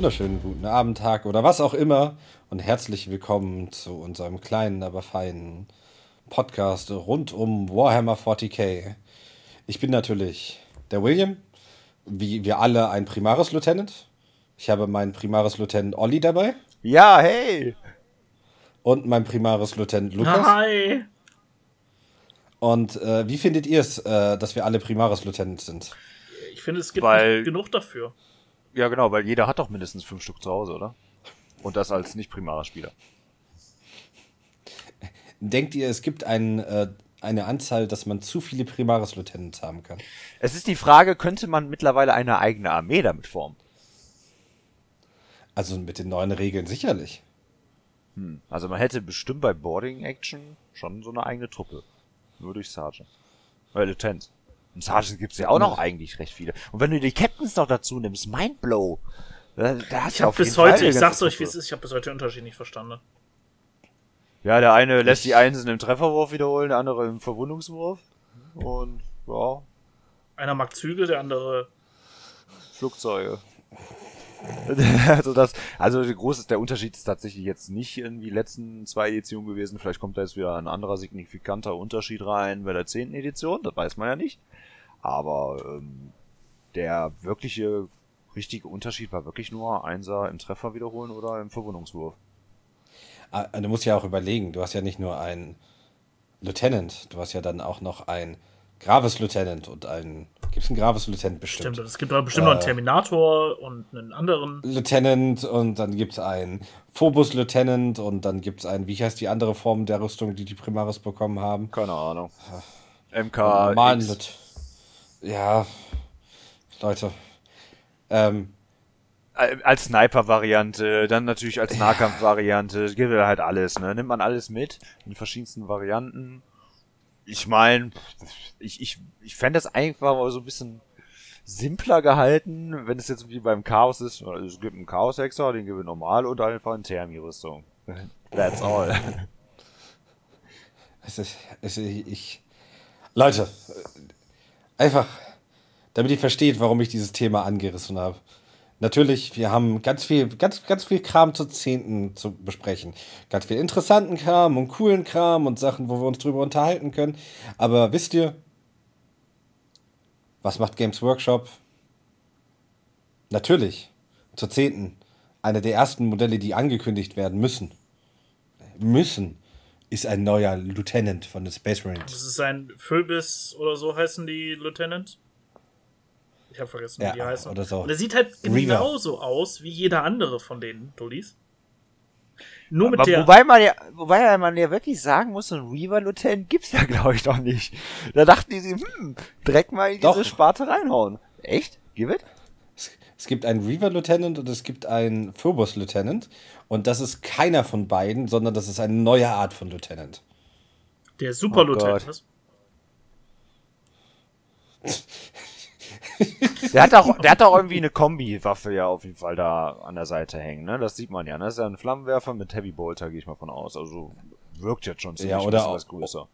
Wunderschönen guten Abend, Tag oder was auch immer und herzlich willkommen zu unserem kleinen, aber feinen Podcast rund um Warhammer 40k. Ich bin natürlich der William, wie wir alle ein Primaris Lieutenant. Ich habe meinen Primaris Lieutenant Olli dabei Ja, hey! und meinen Primaris Lieutenant Lukas. Hi. Und äh, wie findet ihr es, äh, dass wir alle Primaris Lieutenant sind? Ich finde, es gibt Weil- genug dafür. Ja, genau, weil jeder hat doch mindestens fünf Stück zu Hause, oder? Und das als nicht primarer Spieler. Denkt ihr, es gibt ein, äh, eine Anzahl, dass man zu viele Primaris Lieutenants haben kann? Es ist die Frage, könnte man mittlerweile eine eigene Armee damit formen? Also mit den neuen Regeln sicherlich. Also man hätte bestimmt bei Boarding Action schon so eine eigene Truppe. Nur durch Sergeant. Äh, Lieutenant. Und Sergeant gibt's ja auch noch eigentlich recht viele. Und wenn du die Captains noch dazu nimmst, Mindblow. Da, da hast Ich habe auf bis jeden Fall heute, eine ich sag's euch, wie es ist, ich habe bis heute den Unterschied nicht verstanden. Ja, der eine lässt die Einsen im Trefferwurf wiederholen, der andere im Verwundungswurf. Und, ja, Einer mag Züge, der andere. Flugzeuge. also das, also der große, der Unterschied ist tatsächlich jetzt nicht in die letzten zwei Editionen gewesen. Vielleicht kommt da jetzt wieder ein anderer signifikanter Unterschied rein bei der zehnten Edition, das weiß man ja nicht. Aber ähm, der wirkliche richtige Unterschied war wirklich nur Einser im Treffer wiederholen oder im Verwundungswurf. Ah, Du musst ja auch überlegen, du hast ja nicht nur einen Lieutenant, du hast ja dann auch noch ein Graves Lieutenant und einen. Gibt es einen Graves Lieutenant bestimmt? Stimmt, es gibt aber bestimmt noch einen Terminator und einen anderen. Lieutenant und dann gibt es einen Phobos Lieutenant und dann gibt es einen, wie heißt die andere Form der Rüstung, die die Primaris bekommen haben? Keine Ahnung. MK. normalen X. Lut Ja, Leute. Ähm, als Sniper-Variante, dann natürlich als Nahkampf-Variante, gibt ja halt alles, ne? Nimmt man alles mit, in verschiedensten Varianten. Ich meine, ich, ich, ich fände das einfach mal so ein bisschen simpler gehalten, wenn es jetzt wie beim Chaos ist. Es gibt einen Chaos-Hexer, den gibt es normal und einfach eine Thermi-Rüstung. That's all. es ist, es ist, ich. Leute, äh, einfach, damit ihr versteht, warum ich dieses Thema angerissen habe. Natürlich, wir haben ganz viel, ganz, ganz viel Kram zur Zehnten zu besprechen. Ganz viel interessanten Kram und coolen Kram und Sachen, wo wir uns drüber unterhalten können. Aber wisst ihr, was macht Games Workshop? Natürlich, zur Zehnten. Eine der ersten Modelle, die angekündigt werden müssen. Müssen ist ein neuer Lieutenant von den Space Marines. Das ist ein Phoebus oder so heißen die Lieutenant. Ich habe vergessen, wie Ja, die heißen. oder so. Und er sieht halt Reaver. genauso aus wie jeder andere von den Dullis. Nur mit Aber der. wobei man ja, wobei man ja wirklich sagen muss, so ein Reaver-Lieutenant gibt's ja, glaube ich, noch nicht. Da dachten die sich, hm, direkt mal in Doch. diese Sparte reinhauen. Echt? Give it? Es, es gibt einen Reaver Lieutenant und es gibt einen Phobos Lieutenant. Und das ist keiner von beiden, sondern das ist eine neue Art von Lieutenant. der Super Oh Lieutenant. Was? Der hat auch, der hat auch irgendwie eine Kombi-Waffe ja auf jeden Fall da an der Seite hängen, ne? Das sieht man ja, ne? Das ist ja ein Flammenwerfer mit Heavy Bolter, gehe ich mal von aus. Also wirkt jetzt schon ziemlich Ja, oder ein bisschen auch- was größer.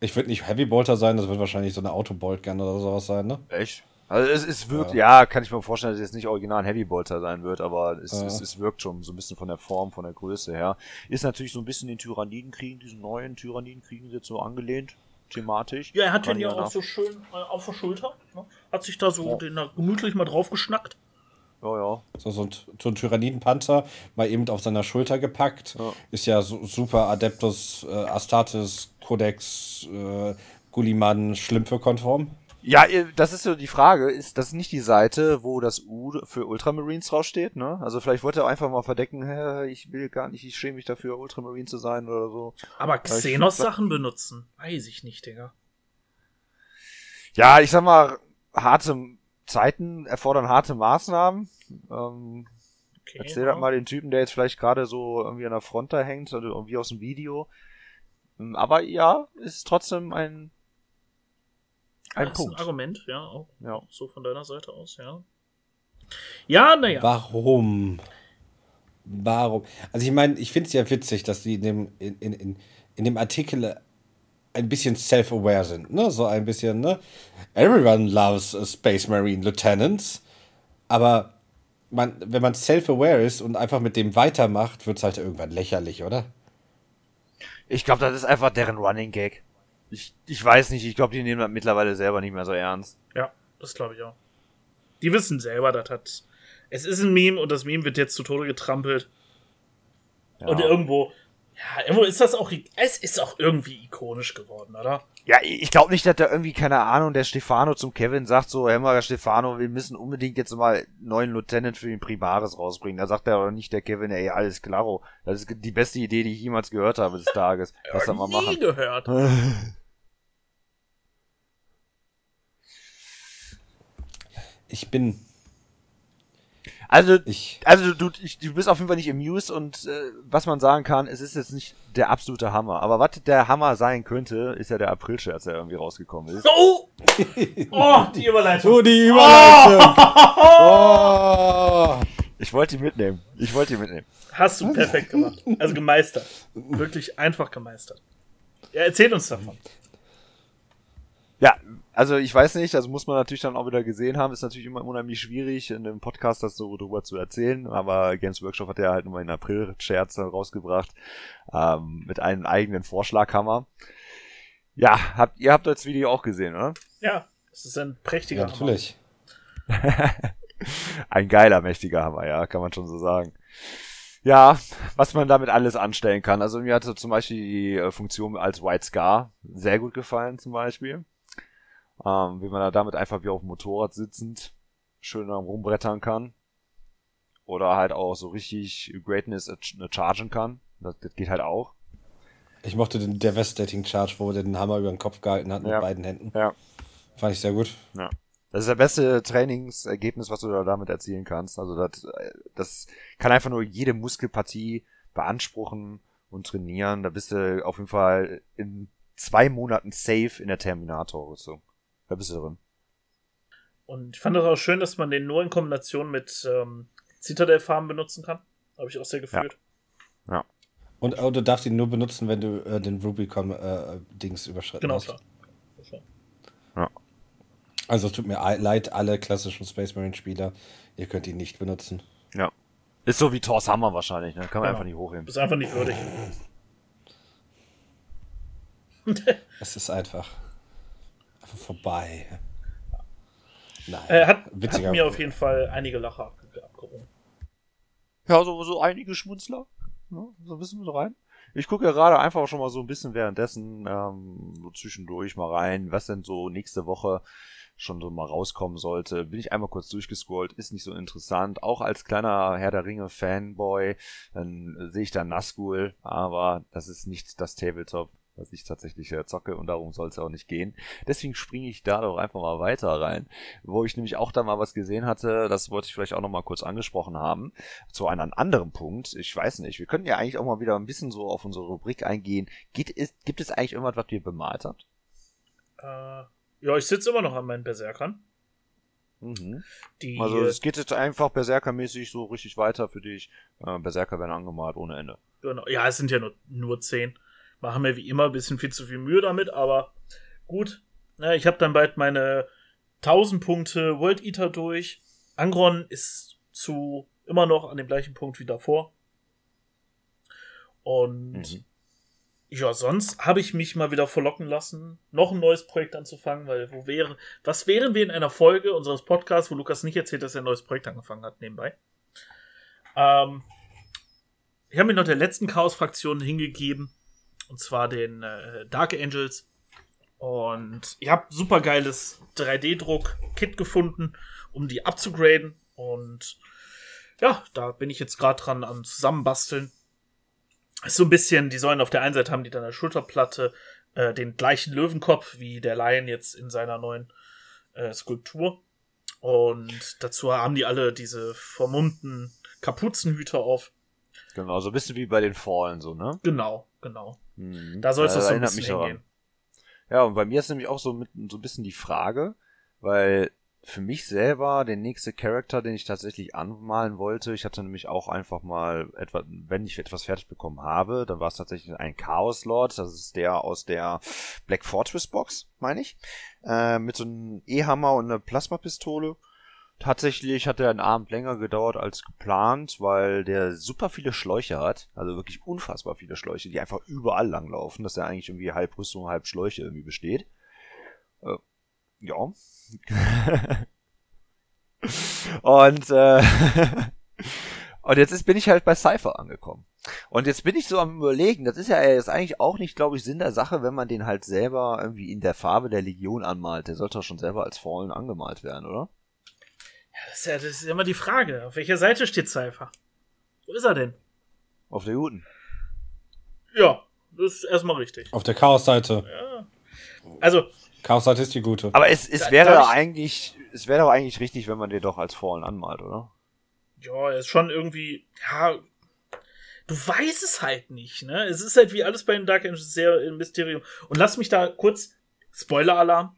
Ich würde nicht Heavy Bolter sein, das wird wahrscheinlich so eine Autobolt-Gun oder sowas sein, ne? Echt? Also es, es wirkt, ja. kann ich mir vorstellen, dass es jetzt nicht original ein Heavy Bolter sein wird, aber es, Ja. es, es wirkt schon so ein bisschen von der Form, von der Größe her. Ist natürlich so ein bisschen den Tyrannidenkriegen, diesen neuen Tyrannidenkriegen jetzt so angelehnt, thematisch. Ja, er hat den ja auch so schön äh, auf der Schulter. Ne? Hat sich da so den da gemütlich mal drauf geschnackt. Ja, ja. So, so, ein, so ein Tyrannidenpanzer, mal eben auf seiner Schulter gepackt. Ja. Ist ja so, super Adeptus, äh, Astartes, Codex, äh, Gulliman, Schlümpfe-konform. Ja, ihr- das ist so die Frage. Ist das nicht die Seite, wo das U für Ultramarines draufsteht, ne? Also vielleicht wollte er einfach mal verdecken, hä, ich will gar nicht, ich schäme mich dafür, Ultramarine zu sein oder so. Aber Xenos-Sachen benutzen, weiß ich nicht, Digga. Ja, ich sag mal, harte Zeiten erfordern harte Maßnahmen. Ähm, Okay, erzähl ja. das mal den Typen, der jetzt vielleicht gerade so irgendwie an der Front da hängt, oder irgendwie aus dem Video. Ähm, Aber ja, ist trotzdem ein, ein das ist Punkt. ein Argument, ja, auch Ja. so von deiner Seite aus, ja. Ja, naja. Warum? Warum? Also ich meine, ich finde es ja witzig, dass die in dem, in, in, in, in dem Artikel ein bisschen self-aware sind, ne? So ein bisschen, ne? Everyone loves Space Marine Lieutenants. Aber man, wenn man self-aware ist und einfach mit dem weitermacht, wird es halt irgendwann lächerlich, oder? Ich glaube, das ist einfach deren Running Gag. Ich, ich weiß nicht, ich glaube, die nehmen das mittlerweile selber nicht mehr so ernst. Ja, das glaube ich auch. Die wissen selber, das hat. Es ist ein Meme und das Meme wird jetzt zu Tode getrampelt. Ja. Und irgendwo, ja, irgendwo ist das auch, es ist auch irgendwie ikonisch geworden, oder? Ja, ich glaube nicht, dass da irgendwie, keine Ahnung, der Stefano zum Kevin sagt so, hör mal, Stefano, wir müssen unbedingt jetzt mal einen neuen Lieutenant für den Primaris rausbringen. Da sagt er aber nicht der Kevin, ey, alles klaro. Das ist die beste Idee, die ich jemals gehört habe des Tages. Das mal Nie machen. gehört. Ich bin. Also, Ich. also du, ich, du bist auf jeden Fall nicht amused und äh, was man sagen kann, es ist jetzt nicht der absolute Hammer. Aber was der Hammer sein könnte, ist ja der April-Scherz, der irgendwie rausgekommen ist. Oh! Oh, die Überleitung. Oh, die Überleitung! Oh! Ich wollte die mitnehmen. Ich wollte die mitnehmen. Hast du perfekt gemacht. Also gemeistert. Wirklich einfach gemeistert. Ja, erzähl uns davon. Ja, also ich weiß nicht, also muss man natürlich dann auch wieder gesehen haben, ist natürlich immer unheimlich schwierig, in einem Podcast das so drüber zu erzählen, aber Games Workshop hat ja halt nochmal in April Scherz rausgebracht, ähm, mit einem eigenen Vorschlaghammer. Ja, habt, ihr habt das Video auch gesehen, oder? Ja, es ist ein prächtiger Ja, natürlich. Ein geiler, mächtiger Hammer, ja, kann man schon so sagen. Ja, was man damit alles anstellen kann. Also mir hatte zum Beispiel die äh, Funktion als White Scar sehr gut gefallen, zum Beispiel. Ähm, wie man da damit einfach wie auf dem Motorrad sitzend schön am rumbrettern kann. Oder halt auch so richtig Greatness äh, chargen kann. Das, das geht halt auch. Ich mochte den Devastating Charge, wo er den Hammer über den Kopf gehalten hat mit Ja. beiden Händen. Ja. Fand ich sehr gut. Ja. Das ist das beste Trainingsergebnis, was du da damit erzielen kannst. Also das, das kann einfach nur jede Muskelpartie beanspruchen und trainieren. Da bist du auf jeden Fall in zwei Monaten safe in der Terminator-Rüstung. Da bist du drin. Und ich fand das auch schön, dass man den nur in Kombination mit ähm, Citadel-Farben benutzen kann. Habe ich auch sehr gefühlt. Und oh, du darfst ihn nur benutzen, wenn du äh, den Rubicon-Dings überschritten Genau, hast. klar. So. Also es tut mir ei- leid, alle klassischen Space Marine-Spieler, ihr könnt ihn nicht benutzen. Ja. Ist so wie Thor's Hammer wahrscheinlich, ne? Kann man Genau. einfach nicht hochheben. Ist einfach nicht würdig. Es ist einfach vorbei. Nein, äh, hat, hat mir auf jeden Fall einige Lacher abge abgerungen. Ja, so, so einige Schmunzler. Ne? So ein bisschen mit rein. Ich gucke ja gerade einfach schon mal so ein bisschen währenddessen ähm, so zwischendurch mal rein, was denn so nächste Woche schon so mal rauskommen sollte. Bin ich einmal kurz durchgescrollt, ist nicht so interessant. Auch als kleiner Herr der Ringe Fanboy, dann sehe ich da Nazgul, aber das ist nicht das Tabletop, was ich tatsächlich äh, zocke und darum soll es auch nicht gehen. Deswegen springe ich da doch einfach mal weiter rein, wo ich nämlich auch da mal was gesehen hatte, das wollte ich vielleicht auch noch mal kurz angesprochen haben, zu einem anderen Punkt. Ich weiß nicht, wir könnten ja eigentlich auch mal wieder ein bisschen so auf unsere Rubrik eingehen. Geht, es, gibt es eigentlich irgendwas, was ihr bemalt habt? Äh, ja, ich sitze immer noch an meinen Berserkern. Mhm. Die, Also es geht jetzt einfach Berserker-mäßig so richtig weiter für dich. Äh, Berserker werden angemalt ohne Ende. Genau. Ja, es sind ja nur, nur 10. Machen wir wie immer ein bisschen viel zu viel Mühe damit, aber gut. Ja, ich habe dann bald meine 1000 Punkte World Eater durch. Angron ist zu immer noch an dem gleichen Punkt wie davor. Und Mhm. ja, sonst habe ich mich mal wieder verlocken lassen, noch ein neues Projekt anzufangen, weil wo wäre, was wären wir in einer Folge unseres Podcasts, wo Lukas nicht erzählt, dass er ein neues Projekt angefangen hat nebenbei? Ähm, ich habe mich noch der letzten Chaos-Fraktion hingegeben, und zwar den äh, Dark Angels. Und ich habe super geiles 3D-Druck-Kit gefunden, um die abzugraden. Und ja, da bin ich jetzt gerade dran am Zusammenbasteln. Ist so ein bisschen, die sollen auf der einen Seite haben die dann eine Schulterplatte, äh, den gleichen Löwenkopf wie der Lion jetzt in seiner neuen äh, Skulptur. Und dazu haben die alle diese vermummten Kapuzenhüter auf. Genau, so ein bisschen wie bei den Fallen, so, ne? Genau, genau. Mhm. Da soll es Ja, doch so ein bisschen hingehen. Ja, und bei mir ist nämlich auch so mit so ein bisschen die Frage, weil für mich selber der nächste Charakter, den ich tatsächlich anmalen wollte, ich hatte nämlich auch einfach mal etwa, wenn ich etwas fertig bekommen habe, dann war es tatsächlich ein Chaos Lord, das ist der aus der Black Fortress Box, meine ich, äh, mit so einem E-Hammer und einer Plasmapistole. Tatsächlich hat er einen Abend länger gedauert als geplant, weil der super viele Schläuche hat. Also wirklich unfassbar viele Schläuche, die einfach überall langlaufen, dass er eigentlich irgendwie halb Rüstung, halb Schläuche irgendwie besteht. Äh, ja. und, äh, und jetzt ist, bin ich halt bei Cypher angekommen. Und jetzt bin ich so am überlegen, das ist ja jetzt eigentlich auch nicht, glaube ich, Sinn der Sache, wenn man den halt selber irgendwie in der Farbe der Legion anmalt. Der sollte doch schon selber als Fallen angemalt werden, oder? Das ist ja, das ist immer die Frage. Auf welcher Seite steht Cypher? Wo ist er denn? Auf der guten. Ja, das ist erstmal richtig. Auf der Chaos-Seite. Ja. Also, Chaos-Seite ist die gute. Aber es, es Da- wäre eigentlich, es wäre doch eigentlich richtig, wenn man den doch als Fallen anmalt, oder? ja, er ist schon irgendwie, ja, du weißt es halt nicht, ne? Es ist halt wie alles bei den Dark Angels sehr ein Mysterium. Und lass mich da kurz, Spoiler-Alarm,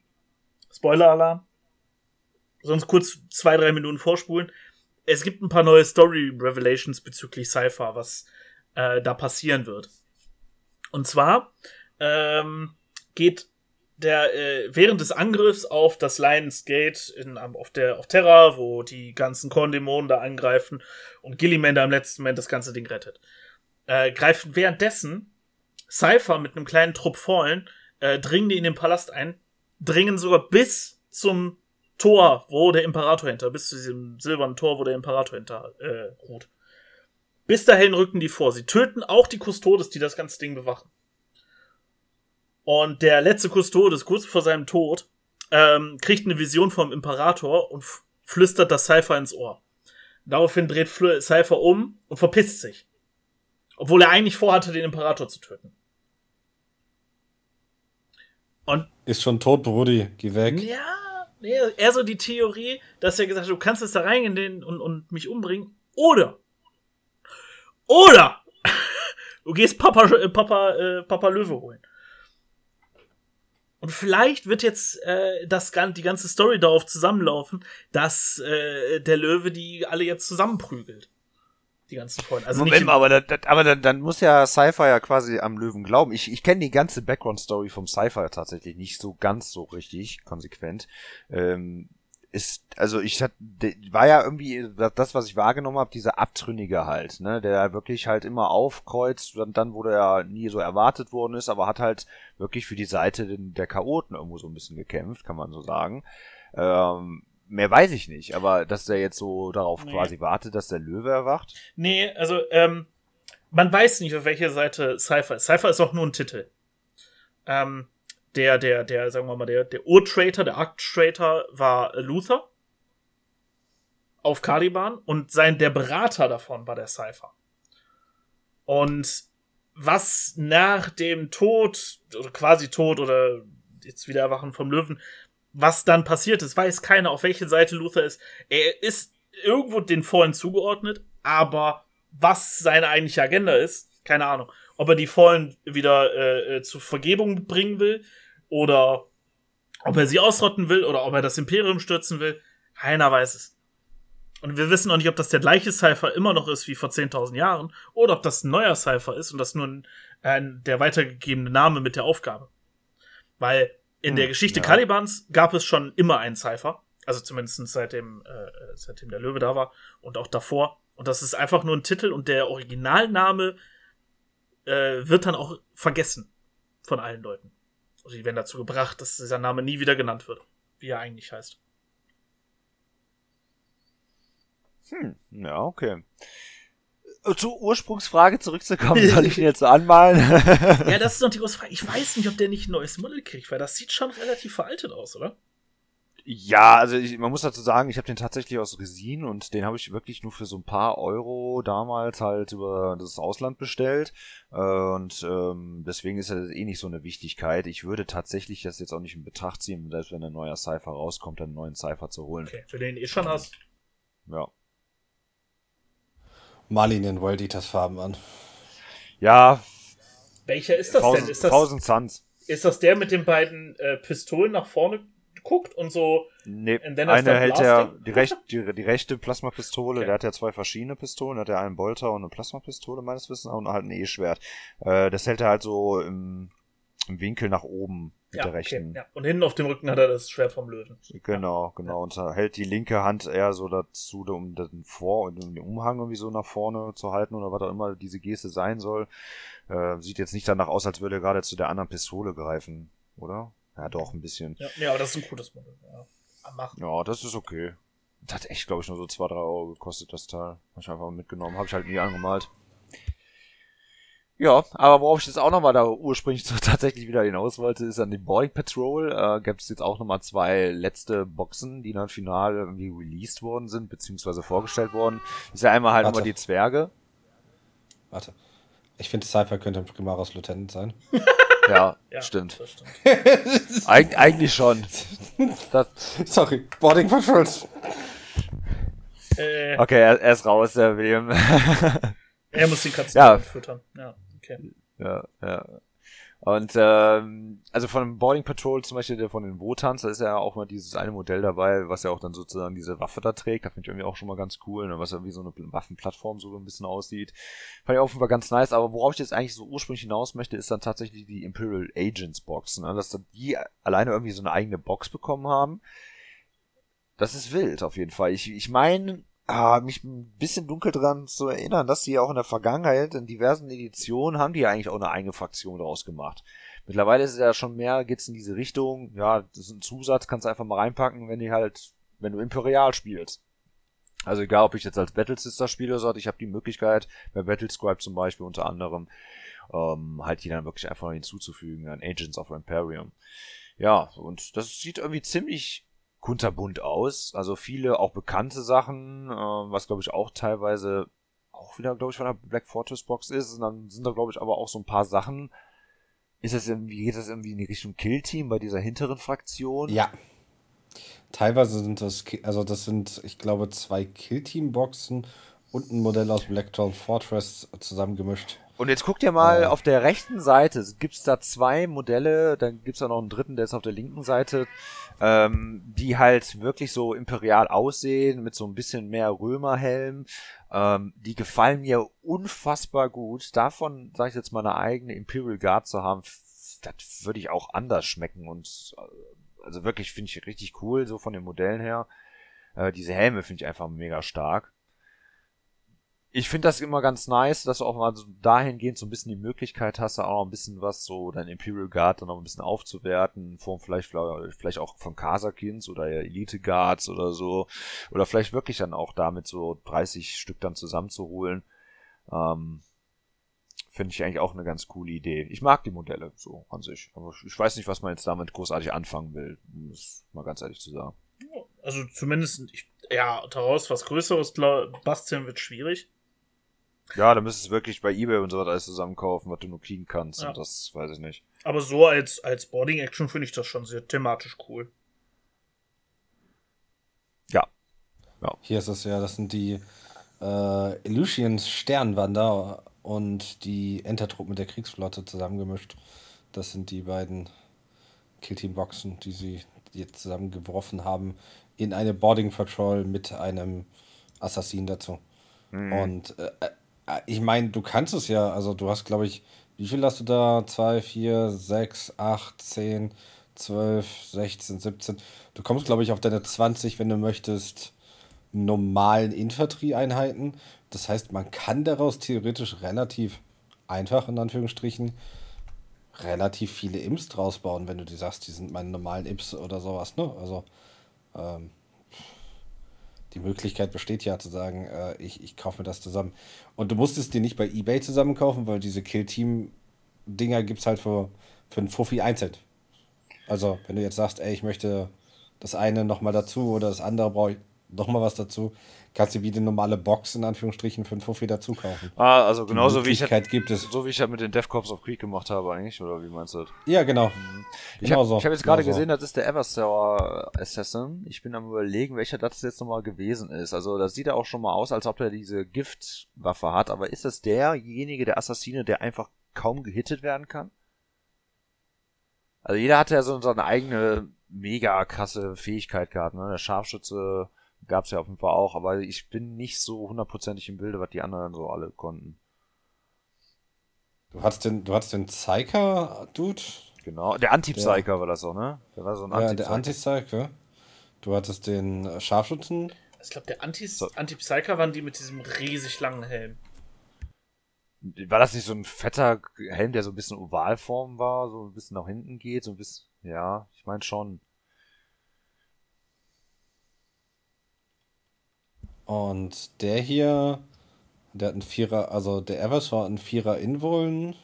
Spoiler-Alarm, sonst kurz zwei, drei Minuten vorspulen. Es gibt ein paar neue Story-Revelations bezüglich Cypher, was äh, da passieren wird. Und zwar ähm, geht der äh, während des Angriffs auf das Lions Gate in, auf der auf Terra, wo die ganzen Korndämonen da angreifen und Gillimander im letzten Moment das ganze Ding rettet, äh, greifen währenddessen Cypher mit einem kleinen Trupp Fallen, äh, dringen die in den Palast ein, dringen sogar bis zum Tor, wo der Imperator hinter, bis zu diesem silbernen Tor, wo der Imperator hinter äh, ruht. Bis dahin rücken die vor. Sie töten auch die Custodes, die das ganze Ding bewachen. Und der letzte Custodes, kurz vor seinem Tod, ähm, kriegt eine Vision vom Imperator und flüstert das Cypher ins Ohr. Daraufhin dreht Fl Cypher um und verpisst sich. Obwohl er eigentlich vorhatte, den Imperator zu töten. Und Ist schon tot, Brudi. Geh weg. ja, nee, eher so die Theorie, dass er gesagt hat, du kannst jetzt da reingehen und, und mich umbringen. Oder. Oder. du gehst Papa, äh, Papa, äh, Papa Löwe holen. Und vielleicht wird jetzt äh, das, die ganze Story darauf zusammenlaufen, dass äh, der Löwe die alle jetzt zusammenprügelt. Die ganzen Freunde. Also Moment nicht mal, aber, das, aber dann, dann muss ja Cypher ja quasi am Löwen glauben. Ich, ich kenne die ganze Background-Story vom Cypher tatsächlich nicht so ganz so richtig konsequent. Ähm, ist, also ich hat, war ja irgendwie das, was ich wahrgenommen habe, dieser Abtrünnige halt, ne, der wirklich halt immer aufkreuzt, und dann wurde er nie so erwartet worden ist, aber hat halt wirklich für die Seite der Chaoten irgendwo so ein bisschen gekämpft, kann man so sagen. Ähm, mehr weiß ich nicht, aber dass er jetzt so darauf Nee. quasi wartet, dass der Löwe erwacht. Nee, also, ähm, man weiß nicht, auf welcher Seite Cypher ist. Cypher ist auch nur ein Titel. Ähm, der, der, der, sagen wir mal, der, der Ur-Traitor, der Arc-Traitor war Luther auf Caliban und sein, der Berater davon war der Cypher. Und was nach dem Tod, oder quasi Tod oder jetzt wieder Erwachen vom Löwen, was dann passiert ist, weiß keiner, auf welche Seite Luther ist. Er ist irgendwo den Fallen zugeordnet, aber was seine eigentliche Agenda ist, keine Ahnung. Ob er die Fallen wieder äh, äh, zur Vergebung bringen will oder ob er sie ausrotten will oder ob er das Imperium stürzen will, keiner weiß es. Und wir wissen auch nicht, ob das der gleiche Cypher immer noch ist wie vor 10.000 Jahren oder ob das ein neuer Cypher ist und das nur ein, ein, der weitergegebene Name mit der Aufgabe. Weil in Hm, der Geschichte ja. Calibans gab es schon immer einen Cypher. Also zumindest seitdem, äh, seitdem der Löwe da war und auch davor. Und das ist einfach nur ein Titel und der Originalname äh, wird dann auch vergessen von allen Leuten. Also die werden dazu gebracht, dass dieser Name nie wieder genannt wird, wie er eigentlich heißt. Hm, ja, okay. Zur Ursprungsfrage zurückzukommen, soll ich ihn jetzt so anmalen? Ja, das ist noch die große Frage. Ich weiß nicht, ob der nicht ein neues Model kriegt, weil das sieht schon relativ veraltet aus, oder? ja, also ich, man muss dazu sagen, ich habe den tatsächlich aus Resin und den habe ich wirklich nur für so ein paar Euro damals halt über das Ausland bestellt. Äh, Und ähm, deswegen ist das eh nicht so eine Wichtigkeit. Ich würde tatsächlich das jetzt auch nicht in Betracht ziehen, selbst wenn ein neuer Cypher rauskommt, einen neuen Cypher zu holen. Okay, du den eh schon hast. Ja. Mal ihn in World Eaters Farben an. Ja, Welcher ist das denn? Thousand, Ist das, Thousand Suns. ist das der mit den beiden äh, Pistolen nach vorne guckt und so Nee, eine hält er die, recht, die, die rechte Plasmapistole, Okay. der hat ja zwei verschiedene Pistolen, der hat ja einen Bolter und eine Plasmapistole meines Wissens und halt ein E-Schwert. Äh, das hält er halt so im, im Winkel nach oben Mit ja, der rechten. Okay, ja. Und hinten auf dem Rücken hat er das Schwert vom Löwen. Genau, genau. Und hält die linke Hand eher so dazu, um den Vor- und den Umhang irgendwie so nach vorne zu halten oder was auch immer diese Geste sein soll. Äh, sieht jetzt nicht danach aus, als würde er gerade zu der anderen Pistole greifen, oder? Ja, doch, ein bisschen. Ja, ja aber das ist ein gutes Modell. Ja, Machen. ja das ist okay. Das hat echt, glaube ich, nur so 2, 3 Euro gekostet, das Teil. Hab ich einfach mitgenommen. Habe ich halt nie angemalt. Ja, aber worauf ich jetzt auch nochmal da ursprünglich so tatsächlich wieder hinaus wollte, ist an den Boarding Patrol. Äh, Gibt es jetzt auch nochmal zwei letzte Boxen, die dann final irgendwie released worden sind, beziehungsweise vorgestellt worden. Ist ja einmal halt Warte. immer die Zwerge. Warte. Ich finde, Cypher könnte Primaris Lieutenant sein. Ja, Ja, stimmt. Stimmt. Eig eigentlich schon. Das, Sorry, Boarding Patrols. Äh, okay, er, er ist raus, der William. Er muss die Katzen Ja. füttern. Ja, okay. Ja, ja. Und ähm, also von Boarding Patrol zum Beispiel, der von den Wotans, da ist ja auch mal dieses eine Modell dabei, was ja auch dann sozusagen diese Waffe da trägt. Da finde ich irgendwie auch schon mal ganz cool, ne? was ja wie so eine Waffenplattform so ein bisschen aussieht. Fand ich Fall ganz nice. Aber worauf ich jetzt eigentlich so ursprünglich hinaus möchte, ist dann tatsächlich die Imperial Agents Box, ne? dass dann die alleine irgendwie so eine eigene Box bekommen haben. Das ist wild auf jeden Fall. Ich, ich meine, ah, mich ein bisschen dunkel dran zu erinnern, dass die auch in der Vergangenheit in diversen Editionen haben die ja eigentlich auch eine eigene Fraktion daraus gemacht. Mittlerweile ist es ja schon mehr, geht's in diese Richtung, ja, das ist ein Zusatz, kannst du einfach mal reinpacken, wenn die halt, wenn du Imperial spielst. Also egal, ob ich jetzt als Battle Sister spiele oder so, ich habe die Möglichkeit, bei Battlescribe zum Beispiel unter anderem, ähm, halt die dann wirklich einfach hinzuzufügen an Agents of Imperium. Ja, und das sieht irgendwie ziemlich kunterbunt aus. Also viele auch bekannte Sachen, äh, was glaube ich auch teilweise auch wieder, glaube ich, von der Black Fortress Box ist. Und dann sind da, glaube ich, aber auch so ein paar Sachen. Ist das irgendwie, geht das irgendwie in die Richtung Kill-Team bei dieser hinteren Fraktion? Ja. Teilweise sind das, also das sind, ich glaube, zwei Killteam-Boxen und ein Modell aus Blackthorn Fortress zusammengemischt. Und jetzt guck dir mal Ja. auf der rechten Seite, gibt's da zwei Modelle, dann gibt's da noch einen dritten, der ist auf der linken Seite, ähm, die halt wirklich so imperial aussehen, mit so ein bisschen mehr Römerhelm. Ähm, die gefallen mir unfassbar gut. Davon, sage ich jetzt mal, eine eigene Imperial Guard zu haben, das würde ich auch anders schmecken. Und äh, also wirklich finde ich richtig cool, so von den Modellen her. Äh, diese Helme finde ich einfach mega stark ich finde das immer ganz nice, dass du auch mal so dahingehend so ein bisschen die Möglichkeit hast, da auch noch ein bisschen was so dein Imperial Guard dann noch ein bisschen aufzuwerten, in Form vielleicht, vielleicht auch von Kasakins oder Elite Guards oder so. Oder vielleicht wirklich dann auch damit so 30 Stück dann zusammenzuholen. Ähm, finde ich eigentlich auch eine ganz coole Idee. Ich mag die Modelle so an sich. Aber ich weiß nicht, was man jetzt damit großartig anfangen will, um es mal ganz ehrlich zu sagen. Also zumindest, ich, ja, daraus was Größeres glaub- basteln wird schwierig. Ja, da müsstest du wirklich bei Ebay und so was alles zusammenkaufen, was du nur kriegen kannst. Ja. Und das weiß ich nicht. Aber so als, als Boarding-Action finde ich das schon sehr thematisch cool. Ja. Hier ist es ja, das sind die äh, Illusions Sternwander und die Entertruppen der Kriegsflotte zusammengemischt. Das sind die beiden Killteam-Boxen, die sie jetzt zusammengeworfen haben in eine Boarding Patrol mit einem Assassin dazu. Und äh, äh, ich meine, du kannst es ja, also du hast, glaube ich, wie viel hast du da? 2, 4, 6, 8, 10, 12, 16, 17. Du kommst, glaube ich, auf deine 20, wenn du möchtest, normalen Infanterieeinheiten. Das heißt, man kann daraus theoretisch relativ einfach, in Anführungsstrichen, relativ viele Imps draus bauen, wenn du dir sagst, die sind meine normalen Imps oder sowas, ne? Also, ähm, die Möglichkeit besteht ja zu sagen, äh, ich, ich kaufe mir das zusammen. Und du musst es dir nicht bei Ebay zusammen kaufen, weil diese Kill-Team-Dinger gibt es halt für, für einen Fuffi einzeln. Also, wenn du jetzt sagst, ey, ich möchte das eine nochmal dazu oder das andere brauche ich nochmal was dazu, kannst du wie die normale Box in Anführungsstrichen für einen Fuffi dazu kaufen. Ah, also genauso wie ich Möglichkeit gibt es. so wie ich halt mit den Death Corps of Creek gemacht habe eigentlich, oder wie meinst du das? Ja, genau. Ich habe Genau so. ich hab jetzt gerade Genau so. gesehen, das ist der Everstar Assassin. Ich bin am überlegen, welcher das jetzt nochmal gewesen ist. Also das sieht ja auch schon mal aus, als ob der diese Giftwaffe hat, aber ist das derjenige, der Assassine, der einfach kaum gehittet werden kann? Also jeder hatte ja so seine eigene mega krasse Fähigkeit gehabt, ne? Der Scharfschütze gab's ja auf jeden Fall auch, aber ich bin nicht so hundertprozentig im Bilde, was die anderen so alle konnten. Du hattest den, du hattest den Zeiker-Dude, genau. Der Anti-Psyker war das auch, ne? Der war so ein Ja, der Anti-Psyker. Du hattest den äh, Scharfschützen. Ich glaube, der Anti-Psyker waren die mit diesem riesig langen Helm. War das nicht so ein fetter Helm, der so ein bisschen Ovalform war, so ein bisschen nach hinten geht, so ein bisschen. Ja, ich meine schon. Und der hier, der hat einen Vierer, also der Evers war ein Vierer Invollen.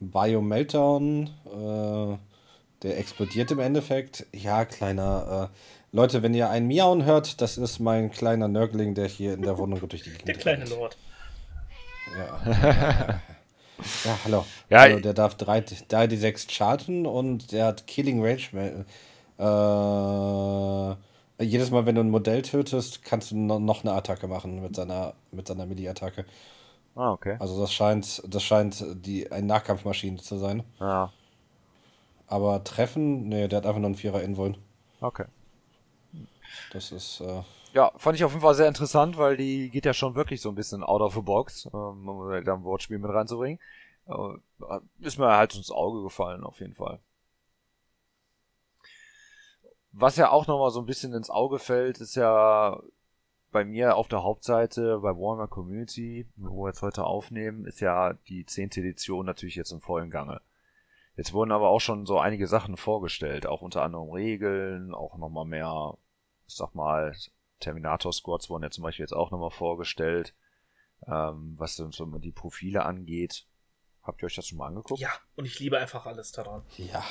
Bio Meltdown, äh, der explodiert im Endeffekt. Ja, kleiner. Äh, Leute, wenn ihr einen Miauen hört, das ist mein kleiner Nörgling, der hier in der Wohnung durch die Gegend Der kleine rennt. Lord. Ja. ja, hallo. Ja, also, der darf 3, 3 die 6 charten und der hat Killing Range. Äh, jedes Mal, wenn du ein Modell tötest, kannst du noch eine Attacke machen mit seiner, mit seiner Melee-Attacke. Ah, okay. Also das scheint, das scheint die, eine Nahkampfmaschine zu sein. Ja. Aber treffen, nee, der hat einfach nur einen Vierer Invollen. Okay. Das ist, äh, ja, fand ich auf jeden Fall sehr interessant, weil die geht ja schon wirklich so ein bisschen out of the box, ähm, um da ein Wortspiel mit reinzubringen. Äh, ist mir halt ins Auge gefallen, auf jeden Fall. Was ja auch nochmal so ein bisschen ins Auge fällt, ist ja bei mir auf der Hauptseite bei Warhammer Community, wo wir jetzt heute aufnehmen, ist ja die 10. Edition natürlich jetzt im vollen Gange. Jetzt wurden aber auch schon so einige Sachen vorgestellt, auch unter anderem Regeln, auch nochmal mehr, ich sag mal, Terminator Squads wurden ja zum Beispiel jetzt auch nochmal vorgestellt, ähm, was so die Profile angeht. Habt ihr euch das schon mal angeguckt? Ja, und ich liebe einfach alles daran. Ja.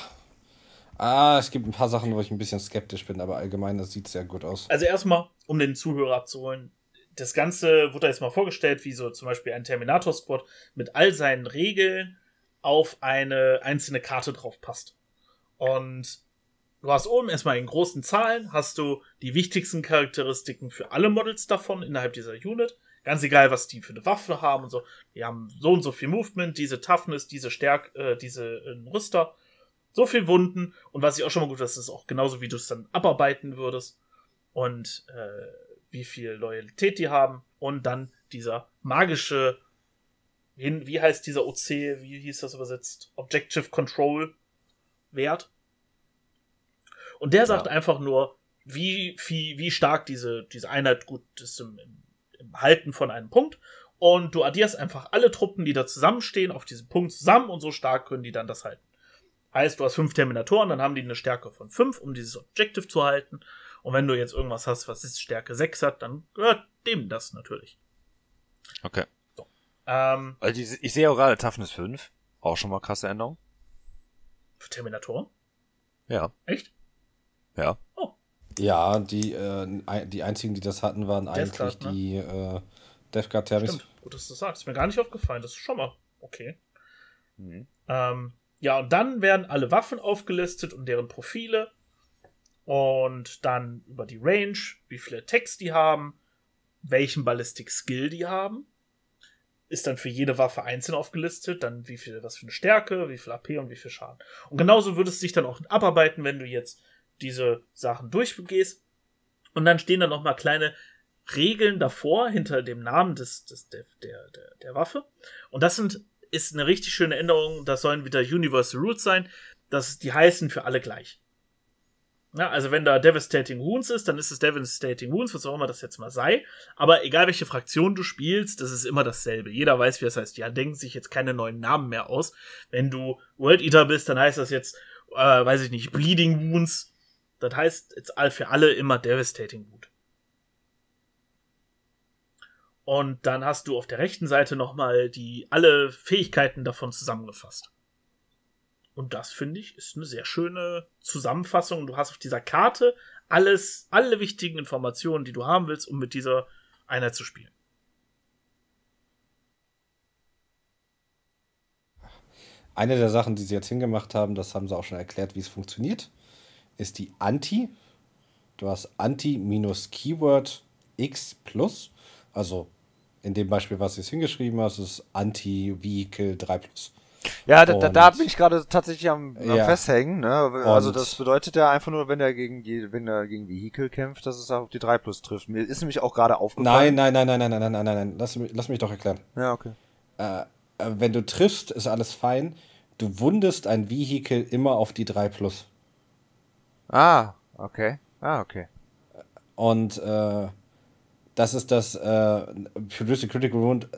Ah, es gibt ein paar Sachen, wo ich ein bisschen skeptisch bin, aber allgemein, das sieht sehr gut aus. Also erstmal, um den Zuhörer abzuholen, das Ganze wurde jetzt mal vorgestellt, wie so zum Beispiel ein Terminator Squad mit all seinen Regeln auf eine einzelne Karte drauf passt. Und Du hast oben erstmal in großen Zahlen, hast du die wichtigsten Charakteristiken für alle Models davon innerhalb dieser Unit. Ganz egal, was die für eine Waffe haben und so. Die haben so und so viel Movement, diese Toughness, diese Stärke, äh, diese äh, Rüster, so viel Wunden. Und was ich auch schon mal gut, das ist auch genauso, wie du es dann abarbeiten würdest. Und äh, wie viel Loyalität die haben. Und dann dieser magische, wie, wie heißt dieser OC, wie hieß das übersetzt? Objective Control Wert und der sagt ja. einfach nur, wie, wie, wie stark diese, diese Einheit gut ist im, im, im Halten von einem Punkt. Und du addierst einfach alle Truppen, die da zusammenstehen, auf diesem Punkt zusammen und so stark können die dann das halten. Heißt, du hast fünf Terminatoren, dann haben die eine Stärke von fünf, um dieses Objective zu halten. Und wenn du jetzt irgendwas hast, was ist Stärke 6 hat, dann gehört dem das natürlich. Okay. So. Ähm, also ich, ich sehe auch gerade Toughness 5. Auch schon mal krasse Änderung. Für Terminatoren? Ja. Echt? Ja. Oh. Ja, die, äh, die einzigen, die das hatten, waren Death eigentlich ne? die äh, Death Guard Termis. Stimmt, gut, dass du das sagst. Ist mir gar nicht aufgefallen. Das ist schon mal okay. Mhm. Ähm, ja, und dann werden alle Waffen aufgelistet und deren Profile. Und dann über die Range, wie viele Attacks die haben, welchen Ballistic Skill die haben. Ist dann für jede Waffe einzeln aufgelistet, dann wie viel, was für eine Stärke, wie viel AP und wie viel Schaden. Und genauso würde es sich dann auch abarbeiten, wenn du jetzt diese Sachen durchgehst. Und dann stehen da noch mal kleine Regeln davor, hinter dem Namen des, des, der, der, der Waffe. Und das sind, ist eine richtig schöne Änderung. Das sollen wieder Universal Rules sein. Das, die heißen für alle gleich. Ja, also wenn da Devastating Wounds ist, dann ist es Devastating Wounds, was auch immer das jetzt mal sei. Aber egal welche Fraktion du spielst, das ist immer dasselbe. Jeder weiß, wie das heißt. Ja, denken sich jetzt keine neuen Namen mehr aus. Wenn du World Eater bist, dann heißt das jetzt, äh, weiß ich nicht, Bleeding Wounds das heißt jetzt für alle immer Devastating Wood. Und dann hast du auf der rechten Seite nochmal die alle Fähigkeiten davon zusammengefasst. Und das finde ich ist eine sehr schöne Zusammenfassung. Du hast auf dieser Karte alles, alle wichtigen Informationen, die du haben willst, um mit dieser Einheit zu spielen. Eine der Sachen, die sie jetzt hingemacht haben, das haben sie auch schon erklärt, wie es funktioniert ist die Anti. Du hast Anti minus Keyword X plus. Also in dem Beispiel, was du jetzt hingeschrieben hast, ist Anti-Vehicle 3 plus. Ja, da, da, da bin ich gerade tatsächlich am, am ja. Festhängen. Ne? Also das bedeutet ja einfach nur, wenn er gegen die, wenn er gegen Vehicle kämpft, dass es auch die 3 plus trifft. Mir ist nämlich auch gerade aufgefallen. Nein, nein, nein, nein, nein, nein, nein, nein, nein. Lass, lass mich doch erklären. Ja, okay. Äh, äh wenn du triffst, ist alles fein. du wundest ein Vehikel immer auf die 3 Plus. Ah, okay. Ah, okay. Und äh, das ist das äh, Produce a Critical Wound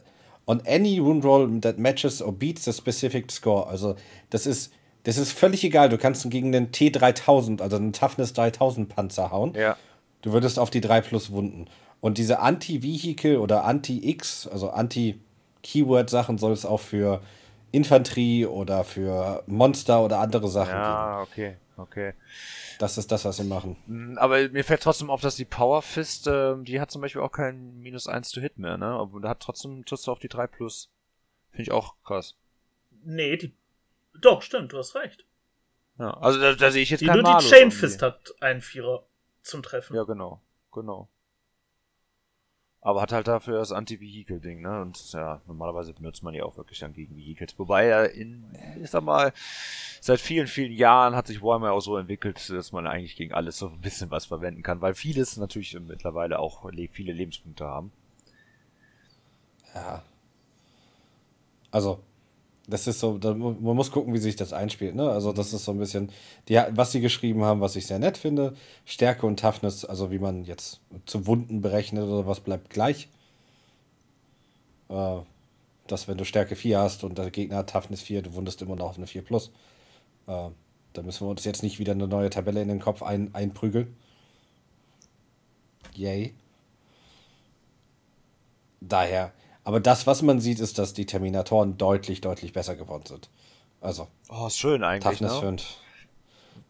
on any wound roll that matches or beats the specific score. Also das ist, das ist völlig egal. Du kannst gegen den T3000, also einen Toughness 3000 Panzer hauen. Ja. Du würdest auf die 3 Plus wunden. Und diese Anti-Vehicle oder Anti-X, also Anti-Keyword-Sachen soll es auch für Infanterie oder für Monster oder andere Sachen geben. Ja, okay, okay. Das ist das, was sie machen. Mm, Aber mir fällt trotzdem auf, dass die Power Fist, ähm, die hat zum Beispiel auch kein Minus 1 to Hit mehr, ne? Aber da hat trotzdem triffst du auf die 3 Plus. Finde ich auch krass. Nee, die. Doch, stimmt, du hast recht. Ja, also da, da sehe ich jetzt Die, keinen nur die Malus Chain. Fist hat einen Vierer zum Treffen. Ja, genau, genau. Aber hat halt dafür das Anti-Vehicle-Ding, ne? Und ja, normalerweise benutzt man die auch wirklich dann gegen Vehicles. Wobei ja in, ich sag mal, seit vielen, vielen Jahren hat sich Warhammer auch so entwickelt, dass man eigentlich gegen alles so ein bisschen was verwenden kann, weil vieles natürlich mittlerweile auch le viele Lebenspunkte haben. Ja. Also, das ist so, da, man muss gucken, wie sich das einspielt. Ne? Also, das ist so ein bisschen, die, was sie geschrieben haben, was ich sehr nett finde. Stärke und Toughness, also wie man jetzt zu Wunden berechnet oder was, bleibt gleich. Äh, dass, wenn du Stärke 4 hast und der Gegner hat Toughness 4, du wundest immer noch auf eine 4 Plus. Äh, da müssen wir uns jetzt nicht wieder eine neue Tabelle in den Kopf ein, einprügeln. Yay. Daher. Aber das, was man sieht, ist, dass die Terminatoren deutlich, deutlich besser geworden sind. Also, Oh, ist schön eigentlich, Toughness ne? 5.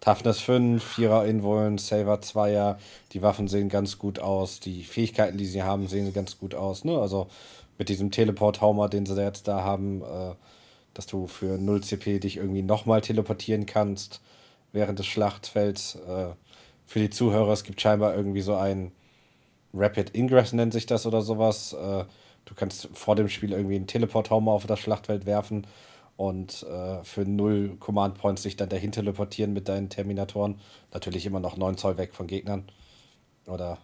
Toughness 5, 4er Invollen, Saver 2er. Die Waffen sehen ganz gut aus. Die Fähigkeiten, die sie haben, sehen ganz gut aus. Ne? Also mit diesem Teleport-Haumer, den sie jetzt da haben, äh, dass du für 0 CP dich irgendwie nochmal teleportieren kannst während des Schlachtfelds. Äh, für die Zuhörer, es gibt scheinbar irgendwie so ein Rapid Ingress nennt sich das oder sowas. Äh, du kannst vor dem Spiel irgendwie einen Teleport-Haumer auf das Schlachtfeld werfen und äh, für null Command Points dich dann dahin teleportieren mit deinen Terminatoren. Natürlich immer noch 9 Zoll weg von Gegnern. Oder.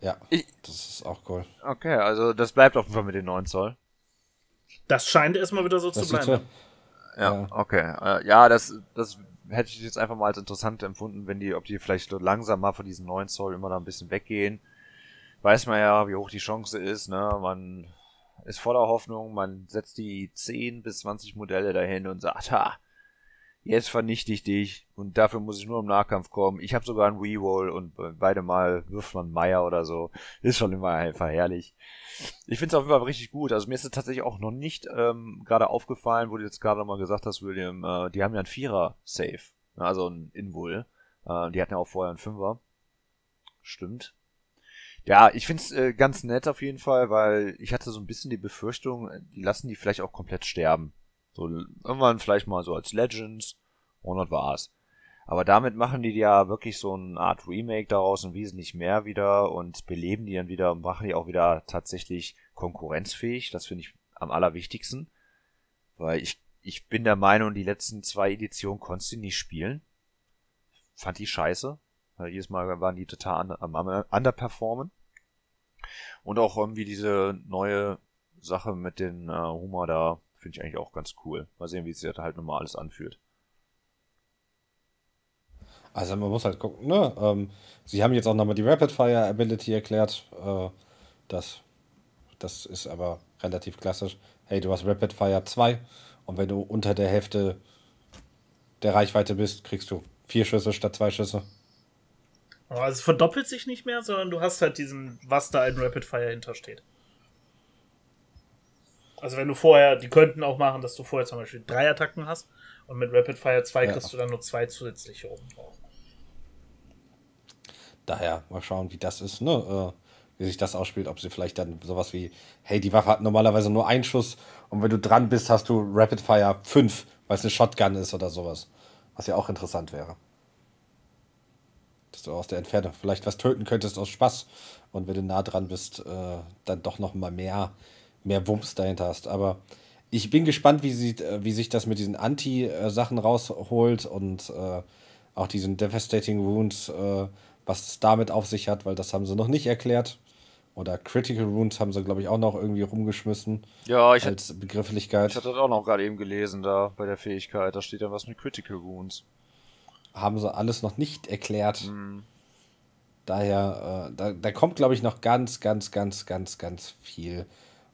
Ja, Ich- das ist auch cool. Okay, also das bleibt auf jeden Fall mit den 9 Zoll. Das scheint erstmal wieder so Das zu bleiben. so, Ja, Ja. okay. Äh, ja, das, das hätte ich jetzt einfach mal als interessant empfunden, wenn die, ob die vielleicht so langsam mal von diesen 9 Zoll immer da ein bisschen weggehen. Weiß man ja, wie hoch die Chance ist, ne? Man ist voller Hoffnung, man setzt die 10 bis 20 Modelle dahin und sagt, ha, jetzt vernichte ich dich und dafür muss ich nur im Nahkampf kommen. Ich habe sogar einen Reroll und beide Mal wirft man Meier oder so. Ist schon immer einfach herrlich. Ich finde es auf jeden Fall richtig gut. Also mir ist es tatsächlich auch noch nicht ähm, gerade aufgefallen, wo du jetzt gerade mal gesagt hast, William, äh, die haben ja einen Vierer-Safe. Ne, Also ein Invul. Äh, die hatten ja auch vorher einen Fünfer. Stimmt. Ja, ich find's äh, ganz nett auf jeden Fall, weil ich hatte so ein bisschen die Befürchtung, äh, die lassen die vielleicht auch komplett sterben. So irgendwann vielleicht mal so als Legends und das war's. Aber damit machen die ja wirklich so eine Art Remake daraus und wesentlich mehr wieder und beleben die dann wieder und machen die auch wieder tatsächlich konkurrenzfähig. Das finde ich am allerwichtigsten. Weil ich, ich bin der Meinung, die letzten zwei Editionen konntest du nicht spielen. Fand die scheiße. Jedes Mal waren die total under, am am- underperformen. Und auch irgendwie diese neue Sache mit den äh, Humor da finde ich eigentlich auch ganz cool. Mal sehen, wie sich halt nochmal alles anfühlt. Also man muss halt gucken, ne? Ähm, sie haben jetzt auch nochmal die Rapid Fire Ability erklärt. Äh, das, das ist aber relativ klassisch. Hey, du hast Rapid Fire 2 und wenn du unter der Hälfte der Reichweite bist, kriegst du vier Schüsse statt zwei Schüsse. Aber es verdoppelt sich nicht mehr, sondern du hast halt diesen, was da in Rapid Fire hintersteht. Also wenn du vorher, die könnten auch machen, dass du vorher zum Beispiel drei Attacken hast und mit Rapid Fire 2 Ja. kriegst du dann nur zwei zusätzliche oben drauf. Daher mal schauen, wie das ist, ne? Äh, wie sich das ausspielt, ob sie vielleicht dann sowas wie, hey, die Waffe hat normalerweise nur einen Schuss und wenn du dran bist, hast du Rapid Fire 5, weil es eine Shotgun ist oder sowas. Was ja auch interessant wäre. Dass du aus der Entfernung vielleicht was töten könntest aus Spaß und wenn du nah dran bist, äh, dann doch noch mal mehr, mehr Wumms dahinter hast. Aber ich bin gespannt, wie, sie, äh, wie sich das mit diesen Anti-Sachen rausholt und äh, auch diesen Devastating Wounds, äh, was es damit auf sich hat, weil das haben sie noch nicht erklärt. Oder Critical Runes haben sie, glaube ich, auch noch irgendwie rumgeschmissen. Ja, ich als Begrifflichkeit. Ich hatte das auch noch gerade eben gelesen da bei der Fähigkeit. Da steht dann was mit Critical Runes. Haben sie alles noch nicht erklärt. Mhm. Daher, äh, da, da kommt, glaube ich, noch ganz, ganz, ganz, ganz, ganz viel,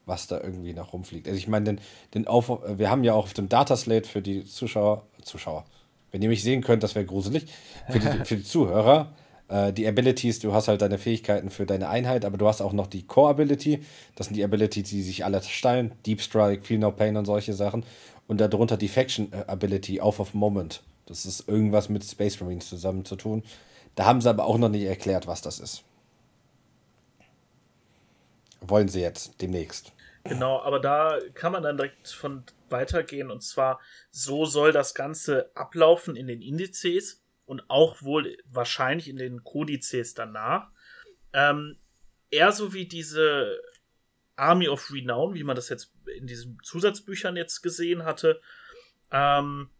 was da irgendwie noch rumfliegt. Also ich meine, den, den auf, wir haben ja auch auf dem Dataslate für die Zuschauer, Zuschauer, wenn ihr mich sehen könnt, das wäre gruselig, für die, für die Zuhörer, äh, die Abilities, du hast halt deine Fähigkeiten für deine Einheit, aber du hast auch noch die Core Ability, das sind die Abilities, die sich alle teilen, Deep Strike, Feel No Pain und solche Sachen und darunter die Faction äh, Ability, Off of Moment. Das ist irgendwas mit Space Marines zusammen zu tun. Da haben sie aber auch noch nicht erklärt, was das ist. Wollen sie jetzt demnächst. Genau, aber da kann man dann direkt von weitergehen und zwar so soll das Ganze ablaufen in den Indizes und auch wohl wahrscheinlich in den Kodizes danach. Ähm, eher so wie diese Army of Renown, wie man das jetzt in diesen Zusatzbüchern jetzt gesehen hatte. Ähm,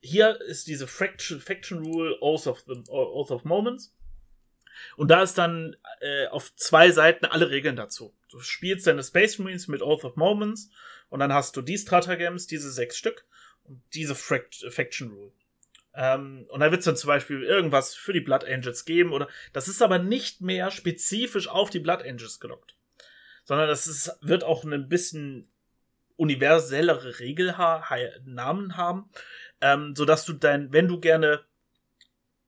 hier ist diese Faction, Faction Rule Oath of, the, Oath of Moments. Und da ist dann äh, auf zwei Seiten alle Regeln dazu. Du spielst deine Space Marines mit Oath of Moments und dann hast du die Stratagems, diese sechs Stück und diese Faction Rule. Ähm, und da wird es dann zum Beispiel irgendwas für die Blood Angels geben oder das ist aber nicht mehr spezifisch auf die Blood Angels gelockt, sondern das ist, wird auch ein bisschen universellere Regelnamen haben ähm, sodass du dein, wenn du gerne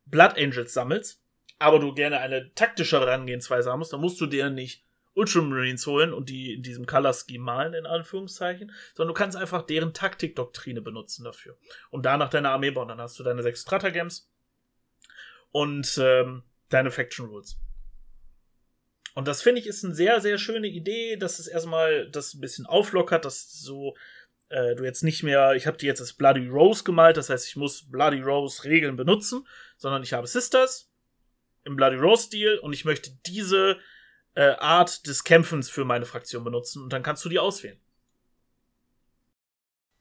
Blood Angels sammelst, aber du gerne eine taktischere Herangehensweise haben musst, dann musst du dir nicht Ultramarines holen und die in diesem Color Scheme malen, in Anführungszeichen, sondern du kannst einfach deren Taktikdoktrine benutzen dafür. Und danach deine Armee bauen. Dann hast du deine sechs Stratagems und ähm, deine Faction Rules. Und das finde ich ist eine sehr, sehr schöne Idee, dass es erstmal das ein bisschen auflockert, dass so äh, du jetzt nicht mehr, ich habe die jetzt als Bloody Rose gemalt, das heißt, ich muss Bloody Rose Regeln benutzen, sondern ich habe Sisters im Bloody Rose Stil und ich möchte diese äh, Art des Kämpfens für meine Fraktion benutzen und dann kannst du die auswählen.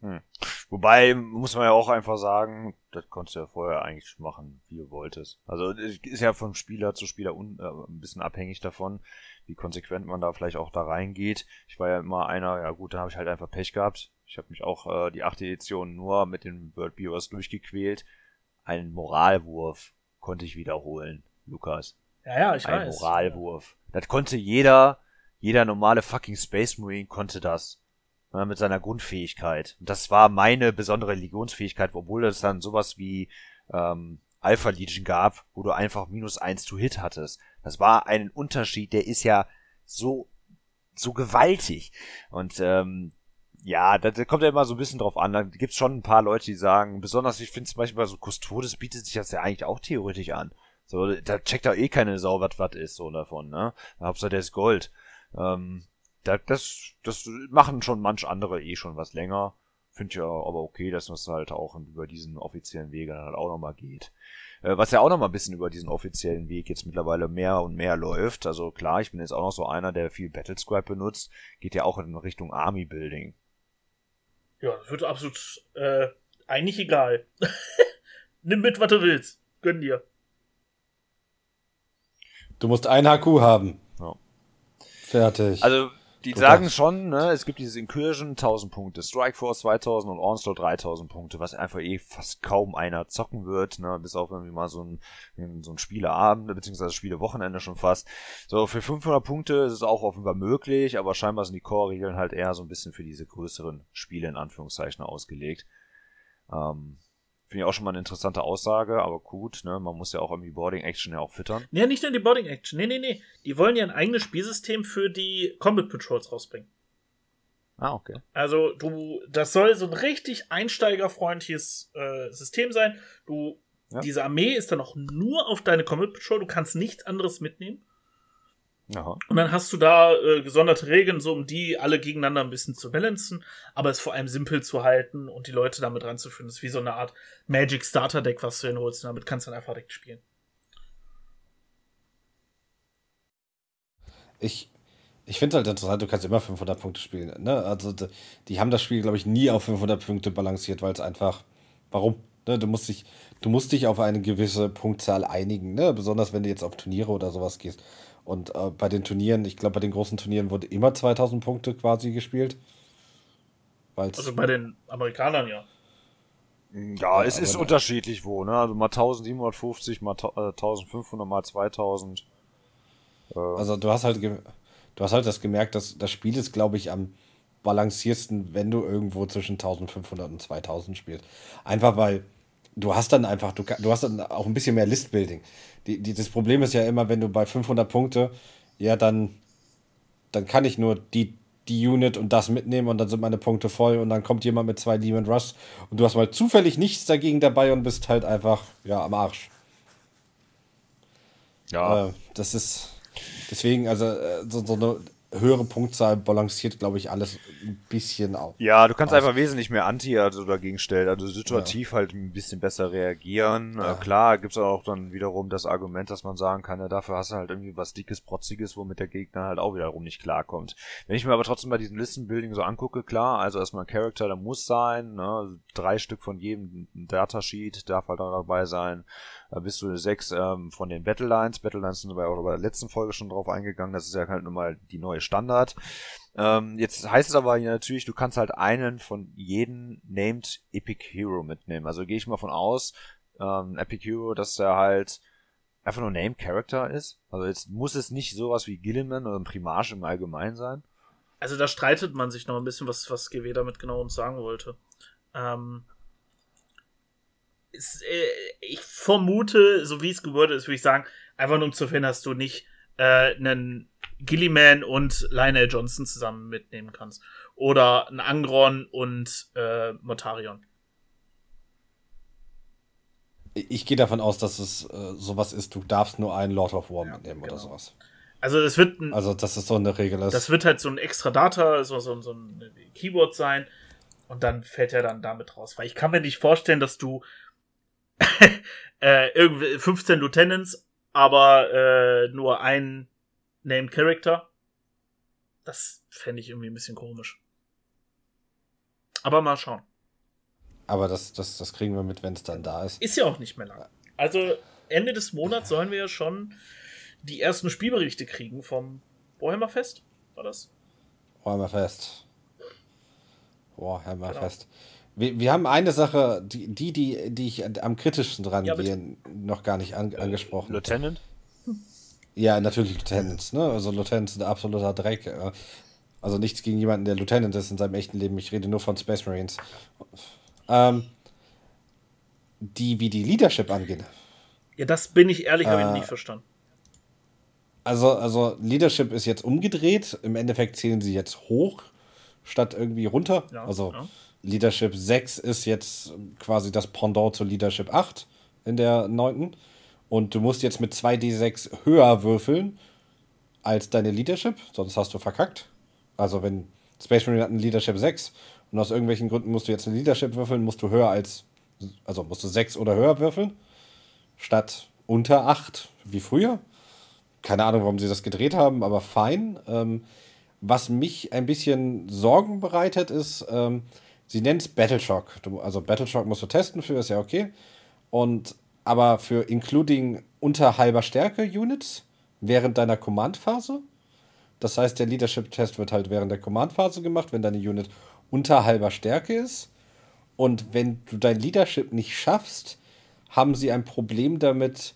Hm. Wobei, muss man ja auch einfach sagen, das konntest du ja vorher eigentlich machen, wie du wolltest. Also ist ja von Spieler zu Spieler un, äh, ein bisschen abhängig davon, wie konsequent man da vielleicht auch da reingeht. Ich war ja immer einer, ja gut, da habe ich halt einfach Pech gehabt. Ich habe mich auch äh, die achte Edition nur mit den World Viewers durchgequält. Einen Moralwurf konnte ich wiederholen, Lukas. Ja, ja, ich Ein weiß. Moralwurf. Das konnte jeder, jeder normale fucking Space Marine konnte das. Ja, mit seiner Grundfähigkeit. Und das war meine besondere Legionsfähigkeit, obwohl es dann sowas wie ähm, Alpha Legion gab, wo du einfach minus eins to Hit hattest. Das war ein Unterschied, der ist ja so so gewaltig. Und ähm, ja, da, kommt ja immer so ein bisschen drauf an. Da gibt's schon ein paar Leute, die sagen, besonders, ich finde zum Beispiel bei so Custodes bietet sich das ja eigentlich auch theoretisch an. So, da checkt da eh keine Sau, was was ist, so davon, ne? Hauptsache der ist Gold. Ähm, da, das, das machen schon manch andere eh schon was länger. Finde ich ja aber okay, dass es halt auch über diesen offiziellen Weg dann halt auch nochmal geht. Äh, was ja auch nochmal ein bisschen über diesen offiziellen Weg jetzt mittlerweile mehr und mehr läuft. Also klar, ich bin jetzt auch noch so einer, der viel Battlescribe benutzt. Geht ja auch in Richtung Army Building. Ja, das wird absolut äh, eigentlich egal. Nimm mit, was du willst. Gönn dir. Du musst ein HQ haben. Ja. Fertig. Also, die du sagen schon, ne, es gibt dieses Incursion 1000 Punkte, Strikeforce 2000 und Onslaught 3000 Punkte, was einfach eh fast kaum einer zocken wird, ne, bis auf irgendwie mal so ein, so ein Spieleabend, beziehungsweise Spielewochenende schon fast. So, für 500 Punkte ist es auch offenbar möglich, aber scheinbar sind die Core-Regeln halt eher so ein bisschen für diese größeren Spiele in Anführungszeichen ausgelegt. Ähm, Finde ich auch schon mal eine interessante Aussage, aber gut, ne? Man muss ja auch irgendwie Boarding Action ja auch füttern. Ja, nicht nur die Boarding Action. Nee, nee, nee. Die wollen ja ein eigenes Spielsystem für die Combat Patrols rausbringen. Ah, okay. Also, du, das soll so ein richtig einsteigerfreundliches äh, System sein. Du, ja. diese Armee ist dann auch nur auf deine Combat Patrol. Du kannst nichts anderes mitnehmen. Aha. Und dann hast du da äh, gesonderte Regeln, so um die alle gegeneinander ein bisschen zu balancen, aber es vor allem simpel zu halten und die Leute damit ranzuführen. Das ist wie so eine Art Magic Starter Deck, was du hinholst, und damit kannst du dann einfach direkt spielen. Ich, ich finde es halt interessant, du kannst immer 500 Punkte spielen. Ne? Also, die haben das Spiel, glaube ich, nie auf 500 Punkte balanciert, weil es einfach. Warum? Ne? Du, musst dich, du musst dich auf eine gewisse Punktzahl einigen, ne? besonders wenn du jetzt auf Turniere oder sowas gehst. Und äh, bei den Turnieren, ich glaube, bei den großen Turnieren wurde immer 2000 Punkte quasi gespielt. Weil's also bei den Amerikanern ja. Ja, es ist unterschiedlich wo, ne? Also mal 1750, mal 1500, äh, mal 2000. Äh. Also du hast halt, du hast halt das gemerkt, dass das Spiel ist, glaube ich, am balanciersten, wenn du irgendwo zwischen 1500 und 2000 spielst. Einfach weil du hast dann einfach, du, du hast dann auch ein bisschen mehr Listbuilding. Die, die, das Problem ist ja immer, wenn du bei 500 Punkte, ja, dann, dann kann ich nur die, die Unit und das mitnehmen und dann sind meine Punkte voll und dann kommt jemand mit zwei Demon Rush und du hast mal zufällig nichts dagegen dabei und bist halt einfach, ja, am Arsch. Ja. Äh, das ist, deswegen, also, äh, so, so eine höhere Punktzahl balanciert, glaube ich, alles ein bisschen auf. Ja, du kannst aus. einfach wesentlich mehr Anti also dagegen stellen, also situativ ja. halt ein bisschen besser reagieren. Ja. Äh, klar, gibt's auch dann wiederum das Argument, dass man sagen kann, ja, dafür hast du halt irgendwie was dickes, protziges, womit der Gegner halt auch wiederum nicht klarkommt. Wenn ich mir aber trotzdem bei diesem Listenbuilding so angucke, klar, also erstmal ein Character, der muss sein, ne, drei Stück von jedem Datasheet darf halt auch dabei sein. Da bist du sechs ähm, von den Battlelines. Battlelines sind wir auch bei der letzten Folge schon drauf eingegangen. Das ist ja halt nun mal die neue Standard. Ähm, jetzt heißt es aber natürlich, du kannst halt einen von jedem Named Epic Hero mitnehmen. Also gehe ich mal von aus, ähm, Epic Hero, dass er halt einfach nur Named Character ist. Also jetzt muss es nicht sowas wie Gilliman oder ein Primarch im Allgemeinen sein. Also da streitet man sich noch ein bisschen, was, was GW damit genau uns sagen wollte. Ähm, ist, äh, ich vermute, so wie es gewordet ist, würde ich sagen, einfach nur um zu finden, dass du nicht äh, einen Gilliman und Lionel Johnson zusammen mitnehmen kannst. Oder einen Angron und äh, Motarion. Ich gehe davon aus, dass es äh, sowas ist, du darfst nur einen Lord of War ja, mitnehmen genau. oder sowas. Also es wird ein, Also das ist so eine Regel. Das wird halt so ein extra Data, so, so, so ein Keyboard sein. Und dann fällt er dann damit raus. Weil ich kann mir nicht vorstellen, dass du äh, irgendwie 15 Lieutenants, aber äh, nur ein Named Character. Das fände ich irgendwie ein bisschen komisch. Aber mal schauen. Aber das, das, das kriegen wir mit, wenn es dann da ist. Ist ja auch nicht mehr lang. Also Ende des Monats sollen wir ja schon die ersten Spielberichte kriegen vom Warhammer Fest. War das? Warhammer Fest. Warhammer genau. Fest. Wir, wir haben eine Sache, die, die, die, die ich am kritischsten dran ja, gehe, noch gar nicht an, angesprochen. Lieutenant? Ja, natürlich Lieutenants, ne? Also Lieutenants sind absoluter Dreck. Also nichts gegen jemanden, der Lieutenant ist in seinem echten Leben. Ich rede nur von Space Marines. Ähm, die, wie die Leadership angehen. Ja, das bin ich ehrlich, äh, habe ich nicht verstanden. Also, also Leadership ist jetzt umgedreht. Im Endeffekt zählen sie jetzt hoch statt irgendwie runter. Ja, also ja. Leadership 6 ist jetzt quasi das Pendant zu Leadership 8 in der 9. Und du musst jetzt mit 2d6 höher würfeln als deine Leadership, sonst hast du verkackt. Also wenn Space Marine hat ein Leadership 6 und aus irgendwelchen Gründen musst du jetzt eine Leadership würfeln, musst du höher als, also musst du 6 oder höher würfeln, statt unter 8 wie früher. Keine Ahnung, warum sie das gedreht haben, aber fein. Ähm, was mich ein bisschen Sorgen bereitet, ist, ähm, sie nennt es Battleshock. Du, also Battleshock musst du testen für, ist ja okay. Und aber für including unter halber Stärke Units während deiner Command-Phase. Das heißt, der Leadership-Test wird halt während der Command-Phase gemacht, wenn deine Unit unter halber Stärke ist. Und wenn du dein Leadership nicht schaffst, haben sie ein Problem damit,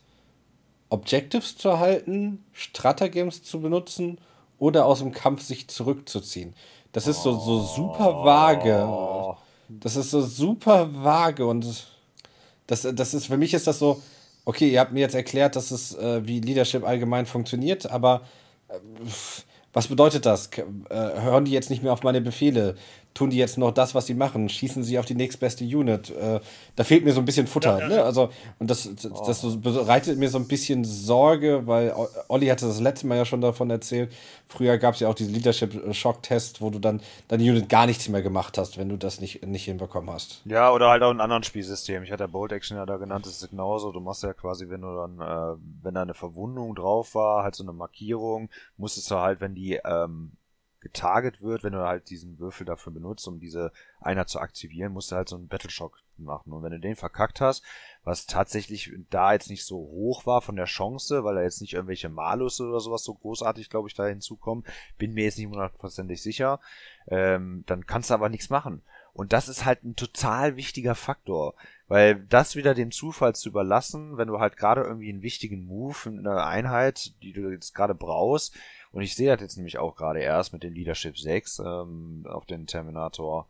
Objectives zu erhalten, Stratagems zu benutzen oder aus dem Kampf sich zurückzuziehen. Das ist so, so super vage. Das ist so super vage und das, das ist, für mich ist das so, okay, ihr habt mir jetzt erklärt, dass es, äh, wie Leadership allgemein funktioniert, aber äh, was bedeutet das? Äh, hören die jetzt nicht mehr auf meine Befehle? Tun die jetzt noch das, was sie machen? Schießen sie auf die nächstbeste Unit? Äh, da fehlt mir so ein bisschen Futter. Ja, ja. Ne? Also, und das, das, oh. das bereitet mir so ein bisschen Sorge, weil Olli hatte das letzte Mal ja schon davon erzählt. Früher gab es ja auch diesen Leadership-Shock-Test, wo du dann deine Unit gar nichts mehr gemacht hast, wenn du das nicht, nicht hinbekommen hast. Ja, oder halt auch in anderen Spielsystemen. Ich hatte ja Bolt Action ja da genannt, das ist genauso. Du machst ja quasi, wenn du dann, äh, wenn da eine Verwundung drauf war, halt so eine Markierung, musstest du halt, wenn die ähm, getarget wird, wenn du halt diesen Würfel dafür benutzt, um diese Einheit zu aktivieren, musst du halt so einen Battleshock machen. Und wenn du den verkackt hast, was tatsächlich da jetzt nicht so hoch war von der Chance, weil da jetzt nicht irgendwelche Malus oder sowas so großartig, glaube ich, da hinzukommen, bin mir jetzt nicht hundertprozentig sicher, ähm, dann kannst du aber nichts machen. Und das ist halt ein total wichtiger Faktor, weil das wieder dem Zufall zu überlassen, wenn du halt gerade irgendwie einen wichtigen Move, eine Einheit, die du jetzt gerade brauchst, und ich sehe das jetzt nämlich auch gerade erst mit dem Leadership 6 ähm, auf den Terminator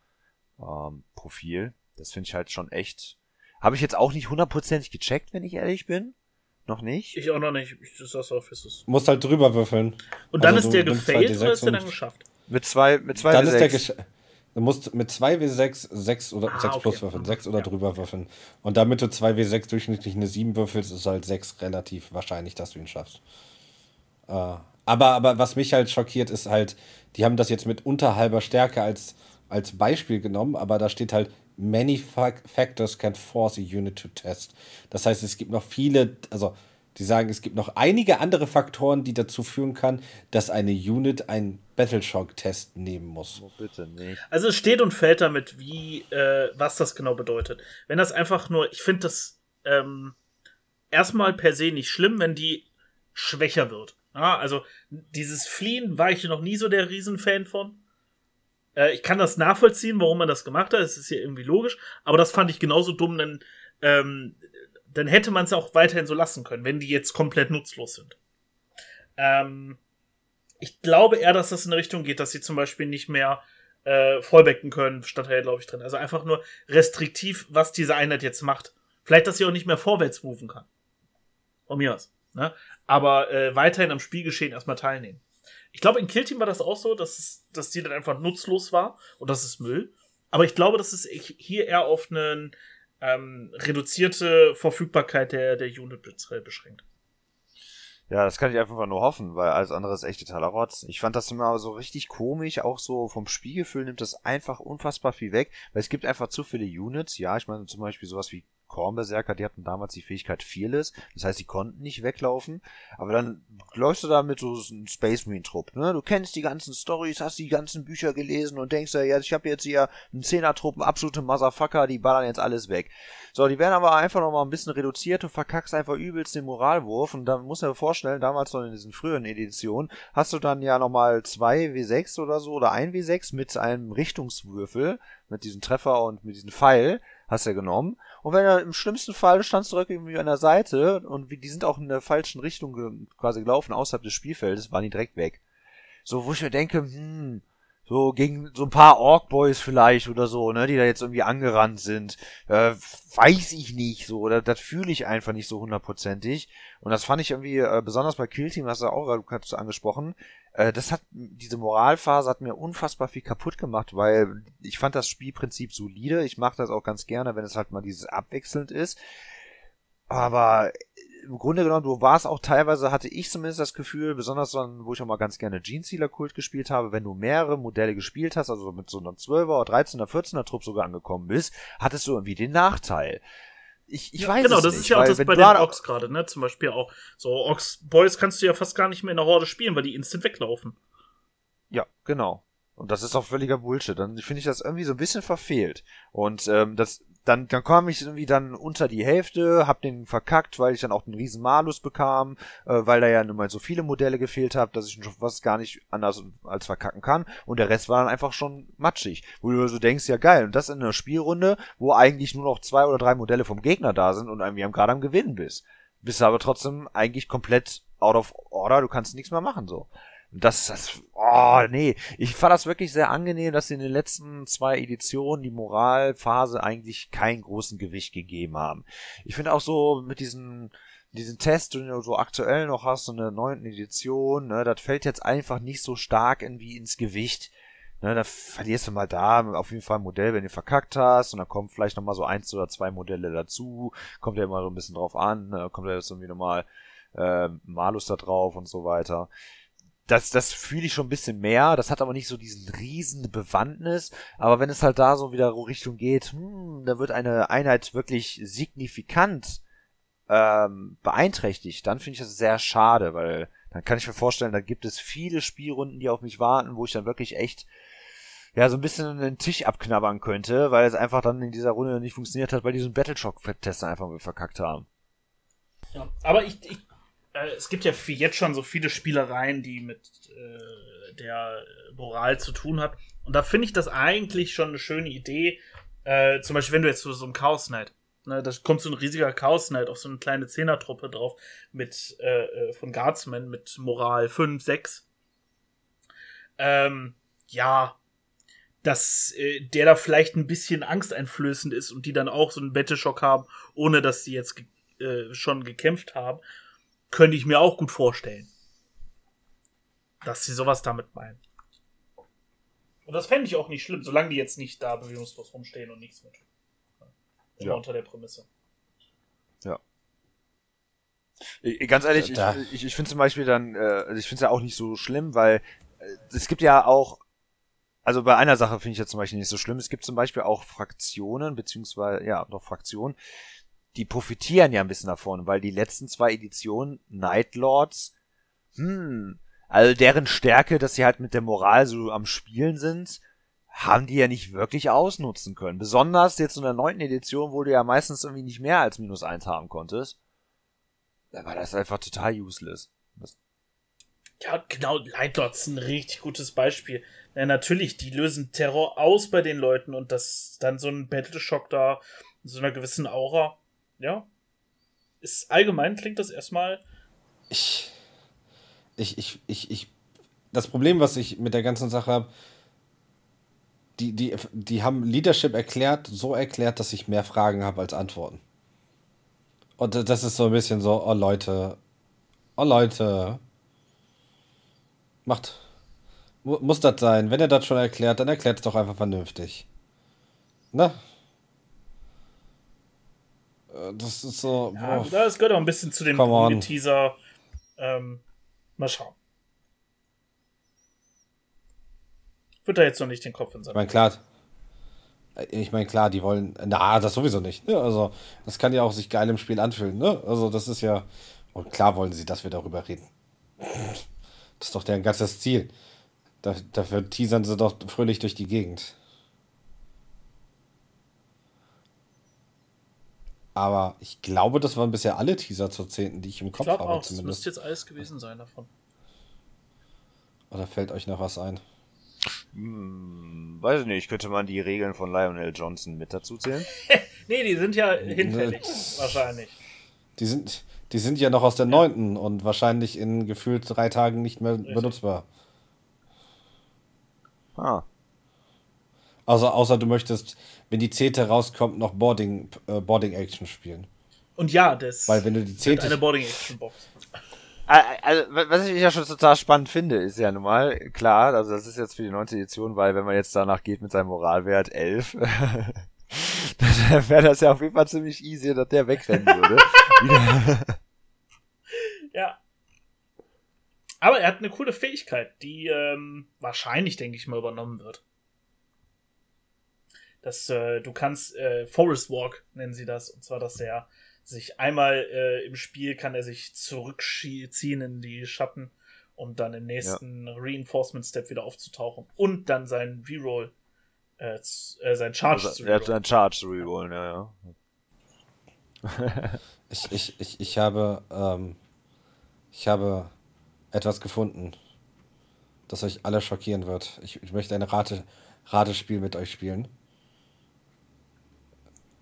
ähm, Profil. Das finde ich halt schon echt. Habe ich jetzt auch nicht hundertprozentig gecheckt, wenn ich ehrlich bin. Noch nicht? Ich auch noch nicht. Ich, das ist auf, ist es. Musst halt drüber würfeln. Und dann also ist der gefailt oder ist der dann geschafft? Mit zwei, mit zwei Dann W6. ist der Du musst mit 2W6 6 oder ah, 6 okay. plus würfeln, 6 oder ja. drüber würfeln. Und damit du 2W6 durchschnittlich eine 7 würfelst, ist halt 6 relativ wahrscheinlich, dass du ihn schaffst. Äh, aber, aber was mich halt schockiert, ist halt, die haben das jetzt mit unter halber Stärke als, als Beispiel genommen, aber da steht halt, many factors can force a unit to test. Das heißt, es gibt noch viele, also die sagen, es gibt noch einige andere Faktoren, die dazu führen kann, dass eine Unit einen Battleshock-Test nehmen muss. Oh, bitte nicht. Also es steht und fällt damit, wie, äh, was das genau bedeutet. Wenn das einfach nur, ich finde das ähm, erstmal per se nicht schlimm, wenn die schwächer wird. Ja, also dieses Fliehen war ich noch nie so der Riesenfan von. Äh, ich kann das nachvollziehen, warum man das gemacht hat. Es ist ja irgendwie logisch. Aber das fand ich genauso dumm, denn ähm, dann hätte man es auch weiterhin so lassen können, wenn die jetzt komplett nutzlos sind. Ähm, ich glaube eher, dass das in eine Richtung geht, dass sie zum Beispiel nicht mehr äh, Vollbecken können, da ja, glaube ich, drin. Also einfach nur restriktiv, was diese Einheit jetzt macht. Vielleicht, dass sie auch nicht mehr vorwärts moven kann. Von mir aus. Ne? Aber äh, weiterhin am Spielgeschehen erstmal teilnehmen. Ich glaube, in Killteam war das auch so, dass, es, dass die dann einfach nutzlos war und das ist Müll. Aber ich glaube, dass es hier eher auf einen ähm, reduzierte Verfügbarkeit der, der Unit beschränkt. Ja, das kann ich einfach nur hoffen, weil alles andere ist echt totaler Rotz. Ich fand das immer so richtig komisch, auch so vom Spielgefühl nimmt das einfach unfassbar viel weg, weil es gibt einfach zu viele Units. Ja, ich meine zum Beispiel sowas wie Kornberserker, die hatten damals die Fähigkeit Fearless, das heißt, die konnten nicht weglaufen, aber dann läufst du da mit so einem Space Marine Trupp, ne? Du kennst die ganzen Stories, hast die ganzen Bücher gelesen und denkst ja, ich habe jetzt hier einen Zehner Truppen, absolute Motherfucker, die ballern jetzt alles weg. So, die werden aber einfach noch mal ein bisschen reduziert, du verkackst einfach übelst den Moralwurf und dann du dir vorstellen, damals noch in diesen früheren Editionen, hast du dann ja nochmal zwei W6 oder so oder ein W6 mit einem Richtungswürfel, mit diesem Treffer und mit diesem Pfeil, hast du ja genommen. Und wenn er im schlimmsten Fall standst du irgendwie an der Seite und die sind auch in der falschen Richtung quasi gelaufen, außerhalb des Spielfeldes, waren die direkt weg. So, wo ich mir denke, hm, so gegen so ein paar Ork-Boys vielleicht oder so, ne, die da jetzt irgendwie angerannt sind, äh, weiß ich nicht so, oder das fühle ich einfach nicht so hundertprozentig. Und das fand ich irgendwie, äh, besonders bei Killteam, hast du auch gerade angesprochen, äh, das hat, diese Moralphase hat mir unfassbar viel kaputt gemacht, weil ich fand das Spielprinzip solide. Ich mache das auch ganz gerne, wenn es halt mal dieses abwechselnd ist. Aber im Grunde genommen, du warst auch teilweise, hatte ich zumindest das Gefühl, besonders dann, wo ich auch mal ganz gerne Gene Sealer Kult gespielt habe, wenn du mehrere Modelle gespielt hast, also mit so einer 12er, 13er, 14er Trupp sogar angekommen bist, hattest du irgendwie den Nachteil ich, ich ja, weiß genau, es das nicht, ist ja auch das bei den Orks gerade, ne? Zum Beispiel auch. So, Orks Boys kannst du ja fast gar nicht mehr in der Horde spielen, weil die instant weglaufen. Ja, genau. Und das ist auch völliger Bullshit. Dann finde ich das irgendwie so ein bisschen verfehlt. Und ähm, das dann, dann kam ich irgendwie dann unter die Hälfte, hab den verkackt, weil ich dann auch einen riesen Malus bekam, äh, weil da ja nun mal so viele Modelle gefehlt haben, dass ich schon was gar nicht anders als verkacken kann. Und der Rest war dann einfach schon matschig. Wo du so denkst, ja geil, und das in einer Spielrunde, wo eigentlich nur noch zwei oder drei Modelle vom Gegner da sind und irgendwie gerade am Gewinnen bist. Bist aber trotzdem eigentlich komplett out of order, du kannst nichts mehr machen so. Das, das, oh, nee. Ich fand das wirklich sehr angenehm, dass sie in den letzten zwei Editionen die Moralphase eigentlich keinen großen Gewicht gegeben haben. Ich finde auch so mit diesen, diesen Test, den du so aktuell noch hast, so eine neunten Edition, ne, das fällt jetzt einfach nicht so stark irgendwie ins Gewicht. Ne, da verlierst du mal da auf jeden Fall ein Modell, wenn du verkackt hast, und dann kommt vielleicht nochmal so eins oder zwei Modelle dazu, kommt ja immer so ein bisschen drauf an, ne, kommt ja jetzt irgendwie nochmal äh, Malus da drauf und so weiter das, das fühle ich schon ein bisschen mehr. Das hat aber nicht so diesen riesen Bewandtnis. Aber wenn es halt da so wieder Richtung geht, hm, da wird eine Einheit wirklich signifikant ähm, beeinträchtigt, dann finde ich das sehr schade, weil dann kann ich mir vorstellen, da gibt es viele Spielrunden, die auf mich warten, wo ich dann wirklich echt ja, so ein bisschen den Tisch abknabbern könnte, weil es einfach dann in dieser Runde nicht funktioniert hat, weil die so einen Battleshock-Tester einfach verkackt haben. Ja, aber ich, ich äh, es gibt ja jetzt schon so viele Spielereien, die mit äh, der Moral zu tun hat. Und da finde ich das eigentlich schon eine schöne Idee. Äh, zum Beispiel, wenn du jetzt so, so ein Chaos Knight, ne, da kommt so ein riesiger Chaos Knight auf so eine kleine Zehnertruppe drauf mit äh, äh von Guardsmen mit Moral 5, 6. Ähm, ja, dass äh, der da vielleicht ein bisschen angsteinflößend ist und die dann auch so einen Battleshock haben, ohne dass sie jetzt ge äh, schon gekämpft haben, könnte ich mir auch gut vorstellen. Dass sie sowas damit meinen. Und das fände ich auch nicht schlimm, solange die jetzt nicht da bewegungslos rumstehen und nichts tun. Immer ja. unter der Prämisse. Ja. Ganz ehrlich, da. ich, ich, ich finde zum Beispiel dann, äh, also ich finde es ja auch nicht so schlimm, weil äh, es gibt ja auch also bei einer Sache finde ich jetzt zum Beispiel nicht so schlimm. Es gibt zum Beispiel auch Fraktionen, beziehungsweise, ja, doch Fraktionen, die profitieren ja ein bisschen davon, weil die letzten zwei Editionen Night Lords, hm, also deren Stärke, dass sie halt mit der Moral so am Spielen sind, haben die ja nicht wirklich ausnutzen können. Besonders jetzt in der neunten Edition, wo du ja meistens irgendwie nicht mehr als minus eins haben konntest. Da war das einfach total useless. Das ja, genau, Lightlords ist ein richtig gutes Beispiel. Ja, natürlich, die lösen Terror aus bei den Leuten und das dann so ein Battleshock da, so einer gewissen Aura, ja. Ist allgemein klingt das erstmal. Ich. Ich, ich, ich, ich. Das Problem, was ich mit der ganzen Sache habe, die, die, die haben Leadership erklärt, so erklärt, dass ich mehr Fragen habe als Antworten. Und das ist so ein bisschen so, oh Leute, oh Leute, macht, muss das sein. Wenn er das schon erklärt, dann erklärt es doch einfach vernünftig. Ne? Äh, das ist so. Ja, das gehört auch ein bisschen zu dem Teaser. Ähm, mal schauen. Wird da jetzt noch nicht den Kopf in seinem. Ich meine, klar. Ich meine, klar, die wollen. Na, das sowieso nicht. Ne? Also, das kann ja auch sich geil im Spiel anfühlen. Ne? Also, das ist ja. Und klar wollen sie, dass wir darüber reden. Das ist doch deren ganzes Ziel. Da, dafür teasern sie doch fröhlich durch die Gegend. Aber ich glaube, das waren bisher alle Teaser zur 10., die ich im Kopf ich habe. Auch, zumindest. Das müsste jetzt alles gewesen sein davon. Oder fällt euch noch was ein? Hm, weiß ich nicht, könnte man die Regeln von Lionel Johnson mit dazu zählen? nee, die sind ja hinfällig, wahrscheinlich. Die sind, die sind ja noch aus der neunten ja. und wahrscheinlich in gefühlt drei Tagen nicht mehr Richtig. benutzbar. Ah. Also, außer du möchtest, wenn die zehnte rauskommt, noch Boarding, äh, Boarding Action spielen. Und ja, das Weil wenn du die zehnte. Eine Boarding Action Box. Also, was ich ja schon total spannend finde, ist ja nun mal, klar, also das ist jetzt für die neunte Edition, weil wenn man jetzt danach geht mit seinem Moralwert 11, dann wäre das ja auf jeden Fall ziemlich easy, dass der wegrennen würde. ja. Aber er hat eine coole Fähigkeit, die ähm, wahrscheinlich, denke ich mal, übernommen wird. Das, äh, du kannst äh, Forest Walk nennen sie das, und zwar, dass er sich einmal äh, im Spiel kann er sich zurückziehen in die Schatten, um dann im nächsten ja. Reinforcement Step wieder aufzutauchen und dann seinen Reroll, äh, äh, sein Charge also, zu rerollen. Er hat seinen Charge zu rerollen, ja, ja ich, ich, ich, ich habe, ähm, ich habe etwas gefunden, das euch alle schockieren wird. Ich, ich möchte ein Rate, Ratespiel mit euch spielen.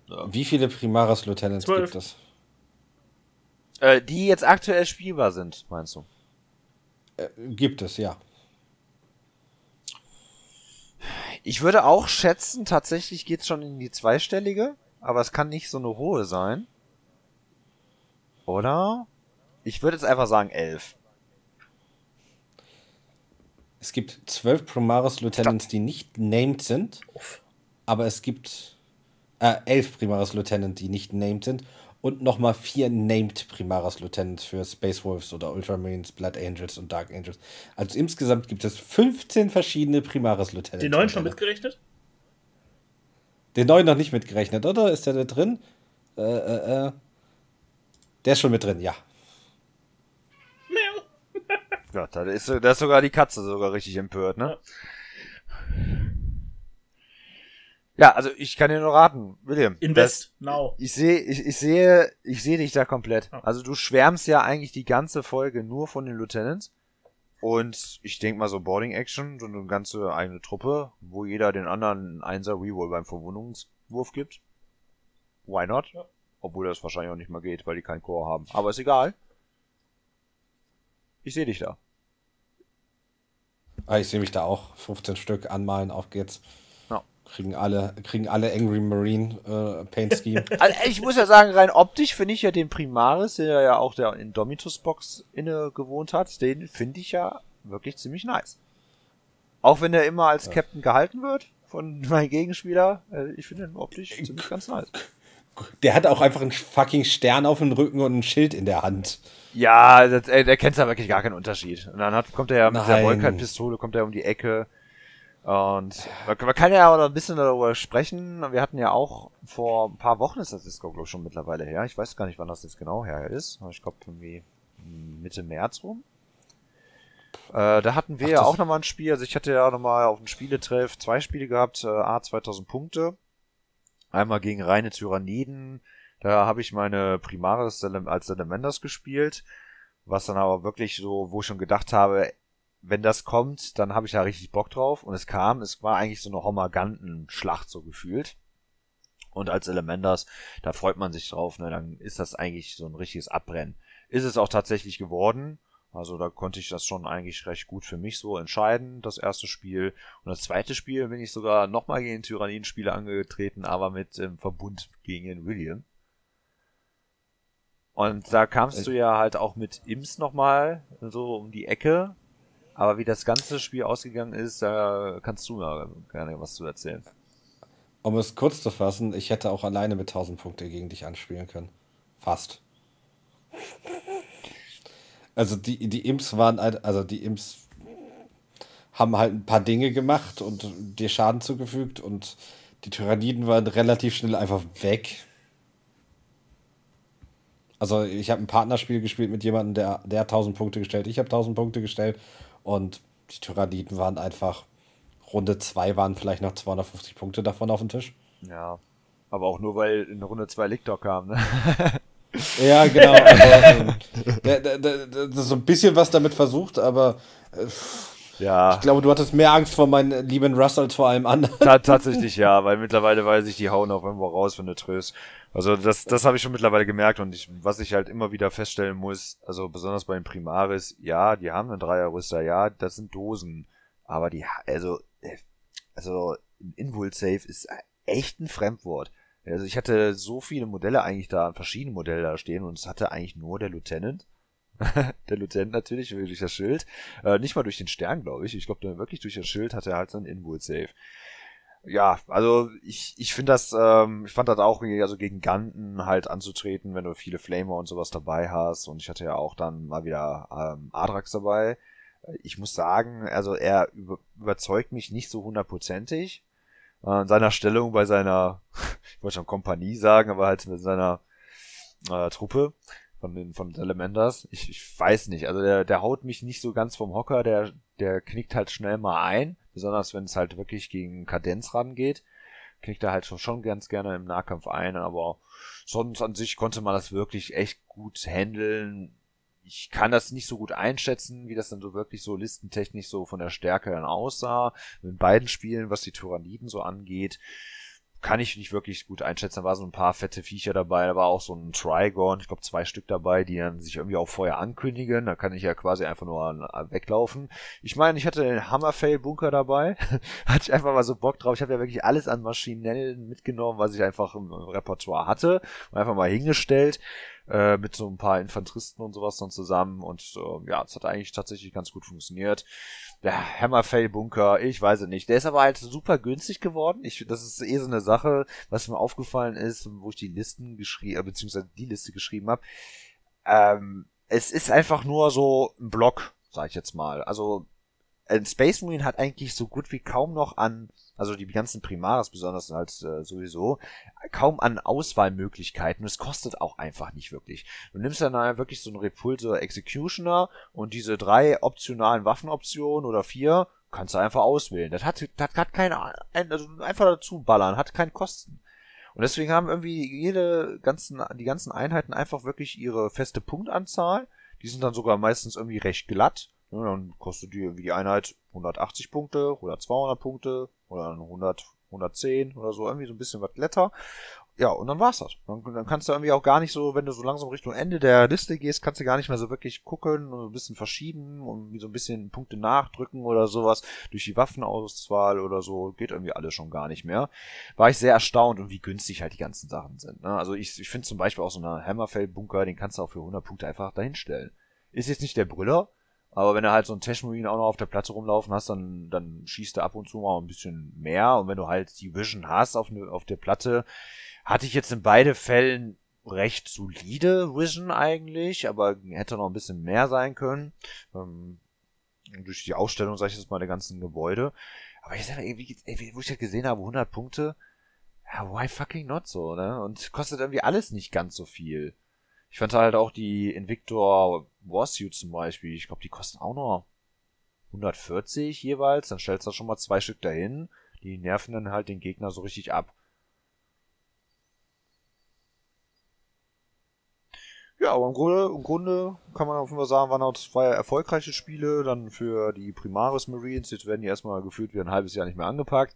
Ja. Wie viele Primaris Lieutenants 12. gibt es? Äh, die jetzt aktuell spielbar sind, meinst du? Äh, gibt es, ja. Ich würde auch schätzen, tatsächlich geht es schon in die zweistellige aber es kann nicht so eine hohe sein. Oder? Ich würde jetzt einfach sagen elf. Es gibt zwölf Primaris Lieutenants, die nicht named sind. Aber es gibt äh, elf Primaris Lieutenants, die nicht named sind. Und nochmal vier named Primaris Lieutenants für Space Wolves oder Ultramarines, Blood Angels und Dark Angels. Also insgesamt gibt es 15 verschiedene Primaris Lieutenants. Die neun schon mitgerechnet? Den neuen noch nicht mitgerechnet, oder? Ist der da drin? Äh, äh, äh. Der ist schon mit drin, ja. Ja, da ist, da ist sogar die Katze sogar richtig empört, ne? Ja, also ich kann dir nur raten, William. Invest now. Ich sehe, ich, ich sehe, ich sehe dich da komplett. Ja. Also du schwärmst ja eigentlich die ganze Folge nur von den Lieutenants. Und ich denk mal so Boarding Action, so eine ganze eigene Truppe, wo jeder den anderen einen Einser Reroll beim Verwundungswurf gibt. Why not? Ja. Obwohl das wahrscheinlich auch nicht mal geht, weil die keinen Core haben. Aber ist egal. Ich sehe dich da. Ah, ich sehe mich da auch. 15 Stück anmalen, auf geht's. Ja. Kriegen alle, kriegen alle Angry Marine äh, Paint Scheme. Also ich muss ja sagen, rein optisch finde ich ja den Primaris, der ja auch der Indomitus-Box inne gewohnt hat, den finde ich ja wirklich ziemlich nice. Auch wenn er immer als Captain gehalten wird von meinem Gegenspieler, äh, ich finde ihn optisch ziemlich ganz nice. Der hat auch einfach einen fucking Stern auf dem Rücken und ein Schild in der Hand. Ja, das, ey, der kennt ja wirklich gar keinen Unterschied. Und dann hat, kommt er ja mit der Nein. Volkheit-Pistole, kommt er um die Ecke. Und man, kann ja auch noch ein bisschen darüber sprechen. Wir hatten ja auch vor ein paar Wochen ist das jetzt, glaube ich, schon mittlerweile her. Ich weiß gar nicht, wann das jetzt genau her ist. Aber Ich glaube irgendwie Mitte März rum. Äh, da hatten wir Ach, ja auch nochmal ein Spiel. Also ich hatte ja nochmal auf dem Spieletreff zwei Spiele gehabt, äh, A 2000 Punkte. Einmal gegen reine Tyranniden. Da habe ich meine Primaris als Salamanders gespielt. Was dann aber wirklich so, wo ich schon gedacht habe, wenn das kommt, dann habe ich da richtig Bock drauf. Und es kam, es war eigentlich so eine Homaganten-Schlacht so gefühlt. Und als Elemenders, da freut man sich drauf, ne? Dann ist das eigentlich so ein richtiges Abbrennen. Ist es auch tatsächlich geworden. Also da konnte ich das schon eigentlich recht gut für mich so entscheiden, das erste Spiel. Und das zweite Spiel bin ich sogar nochmal gegen den Tyranniden-Spieler angetreten, aber mit ähm, Verbund gegen den William. Und da kamst du ja halt auch mit Ims nochmal so um die Ecke. Aber wie das ganze Spiel ausgegangen ist, da kannst du mir gerne was zu erzählen. Um es kurz zu fassen, ich hätte auch alleine mit 1000 Punkte gegen dich anspielen können. Fast. Also die, die Imps waren, halt- also die Imps haben halt ein paar Dinge gemacht und dir Schaden zugefügt und die Tyranniden waren relativ schnell einfach weg. Also ich habe ein Partnerspiel gespielt mit jemandem, der, der hat 1000 Punkte gestellt, ich habe 1000 Punkte gestellt und die Tyranniden waren einfach, Runde 2 waren vielleicht noch 250 Punkte davon auf dem Tisch. Ja. Aber auch nur, weil in Runde 2 Lictor kam, ne? Ja, genau. Also, ähm, der, der, der, so ein bisschen was damit versucht, aber Ja. ich glaube, du hattest mehr Angst vor meinen lieben Russ als vor allem anderen. Ta tatsächlich ja, weil mittlerweile weiß ich, die hauen auf irgendwo raus für eine Trös. Also das, das habe ich schon mittlerweile gemerkt und ich, was ich halt immer wieder feststellen muss, also besonders bei den Primaris, ja, die haben einen Dreierrüster, ja, das sind Dosen, aber die, also, äh, also ein Invul Safe ist echt ein Fremdwort. Also ich hatte so viele Modelle eigentlich da, verschiedene Modelle da stehen und es hatte eigentlich nur der Lieutenant. der Lieutenant natürlich durch das Schild. Äh, nicht mal durch den Stern, glaube ich. Ich glaube, wirklich durch das Schild hatte er halt so ein Invul Safe ja, also ich, ich finde das, ähm, ich fand das auch, also gegen Ganten halt anzutreten, wenn du viele Flamer und sowas dabei hast. Und ich hatte ja auch dann mal wieder ähm, Adrax dabei. Ich muss sagen, also er über, überzeugt mich nicht so hundertprozentig. Äh, in seiner Stellung bei seiner, ich wollte schon Kompanie sagen, aber halt mit seiner äh, Truppe von den von Salamanders. Ich, ich weiß nicht, also der, der haut mich nicht so ganz vom Hocker, der, der knickt halt schnell mal ein, besonders wenn es halt wirklich gegen Kadenz rangeht. Knickt er halt schon, schon ganz gerne im Nahkampf ein, aber sonst an sich konnte man das wirklich echt gut handeln. Ich kann das nicht so gut einschätzen, wie das dann so wirklich so listentechnisch so von der Stärke dann aussah. In beiden Spielen, was die Tyranniden so angeht, kann ich nicht wirklich gut einschätzen. Da war so ein paar fette Viecher dabei, da war auch so ein Trigon, ich glaube zwei Stück dabei, die dann sich irgendwie auch vorher ankündigen. Da kann ich ja quasi einfach nur weglaufen. Ich meine, ich hatte den Hammerfail-Bunker dabei. hatte ich einfach mal so Bock drauf. Ich habe ja wirklich alles an Maschinellen mitgenommen, was ich einfach im Repertoire hatte. Und einfach mal hingestellt äh, mit so ein paar Infanteristen und sowas dann zusammen. Und äh, ja, es hat eigentlich tatsächlich ganz gut funktioniert. Der Hammerfell-Bunker, ich weiß es nicht. Der ist aber halt super günstig geworden. Ich, das ist eh so eine Sache, was mir aufgefallen ist, wo ich die Listen geschrieben, beziehungsweise die Liste geschrieben habe. Ähm, es ist einfach nur so ein Block, sag ich jetzt mal. Also ein Space Marine hat eigentlich so gut wie kaum noch an, also die ganzen Primaris besonders halt äh, sowieso, kaum an Auswahlmöglichkeiten. Es kostet auch einfach nicht wirklich. Du nimmst dann wirklich so einen Repulsor Executioner und diese drei optionalen Waffenoptionen oder vier kannst du einfach auswählen. Das hat, das hat keine, also einfach dazu ballern, hat keine Kosten. Und deswegen haben irgendwie jede ganzen, die ganzen Einheiten einfach wirklich ihre feste Punktanzahl. Die sind dann sogar meistens irgendwie recht glatt. Ja, dann kostet die irgendwie die Einheit 180 Punkte oder 200 Punkte oder 100, 110 oder so, irgendwie so ein bisschen was glatter. Ja, und dann war's das. Dann, dann kannst du irgendwie auch gar nicht so, wenn du so langsam Richtung Ende der Liste gehst, kannst du gar nicht mehr so wirklich gucken und ein bisschen verschieben und wie so ein bisschen Punkte nachdrücken oder sowas durch die Waffenauswahl oder so. Geht irgendwie alles schon gar nicht mehr. War ich sehr erstaunt und wie günstig halt die ganzen Sachen sind. Ne? Also ich, ich finde zum Beispiel auch so eine Hammerfell-Bunker, den kannst du auch für 100 Punkte einfach dahinstellen. Ist jetzt nicht der Brüller, aber wenn du halt so einen Tashmarine auch noch auf der Platte rumlaufen hast, dann, dann schießt er ab und zu mal ein bisschen mehr. Und wenn du halt die Vision hast auf, ne, auf der Platte, hatte ich jetzt in beide Fällen recht solide Vision eigentlich, aber hätte noch ein bisschen mehr sein können. Ähm, durch die Ausstellung, sag ich jetzt mal, der ganzen Gebäude. Aber ich sag, ey, wie, wo ich halt gesehen habe, 100 Punkte, ja, why fucking not so, ne? Und kostet irgendwie alles nicht ganz so viel. Ich fand halt auch die Invictor Warsuit zum Beispiel, ich glaube, die kosten auch noch 140 jeweils, dann stellst du schon mal zwei Stück dahin, die nerven dann halt den Gegner so richtig ab. Ja, aber im Grunde, im Grunde kann man auf jeden Fall sagen, waren auch zwei erfolgreiche Spiele. Dann für die Primaris Marines. Jetzt werden die erstmal gefühlt wie ein halbes Jahr nicht mehr angepackt.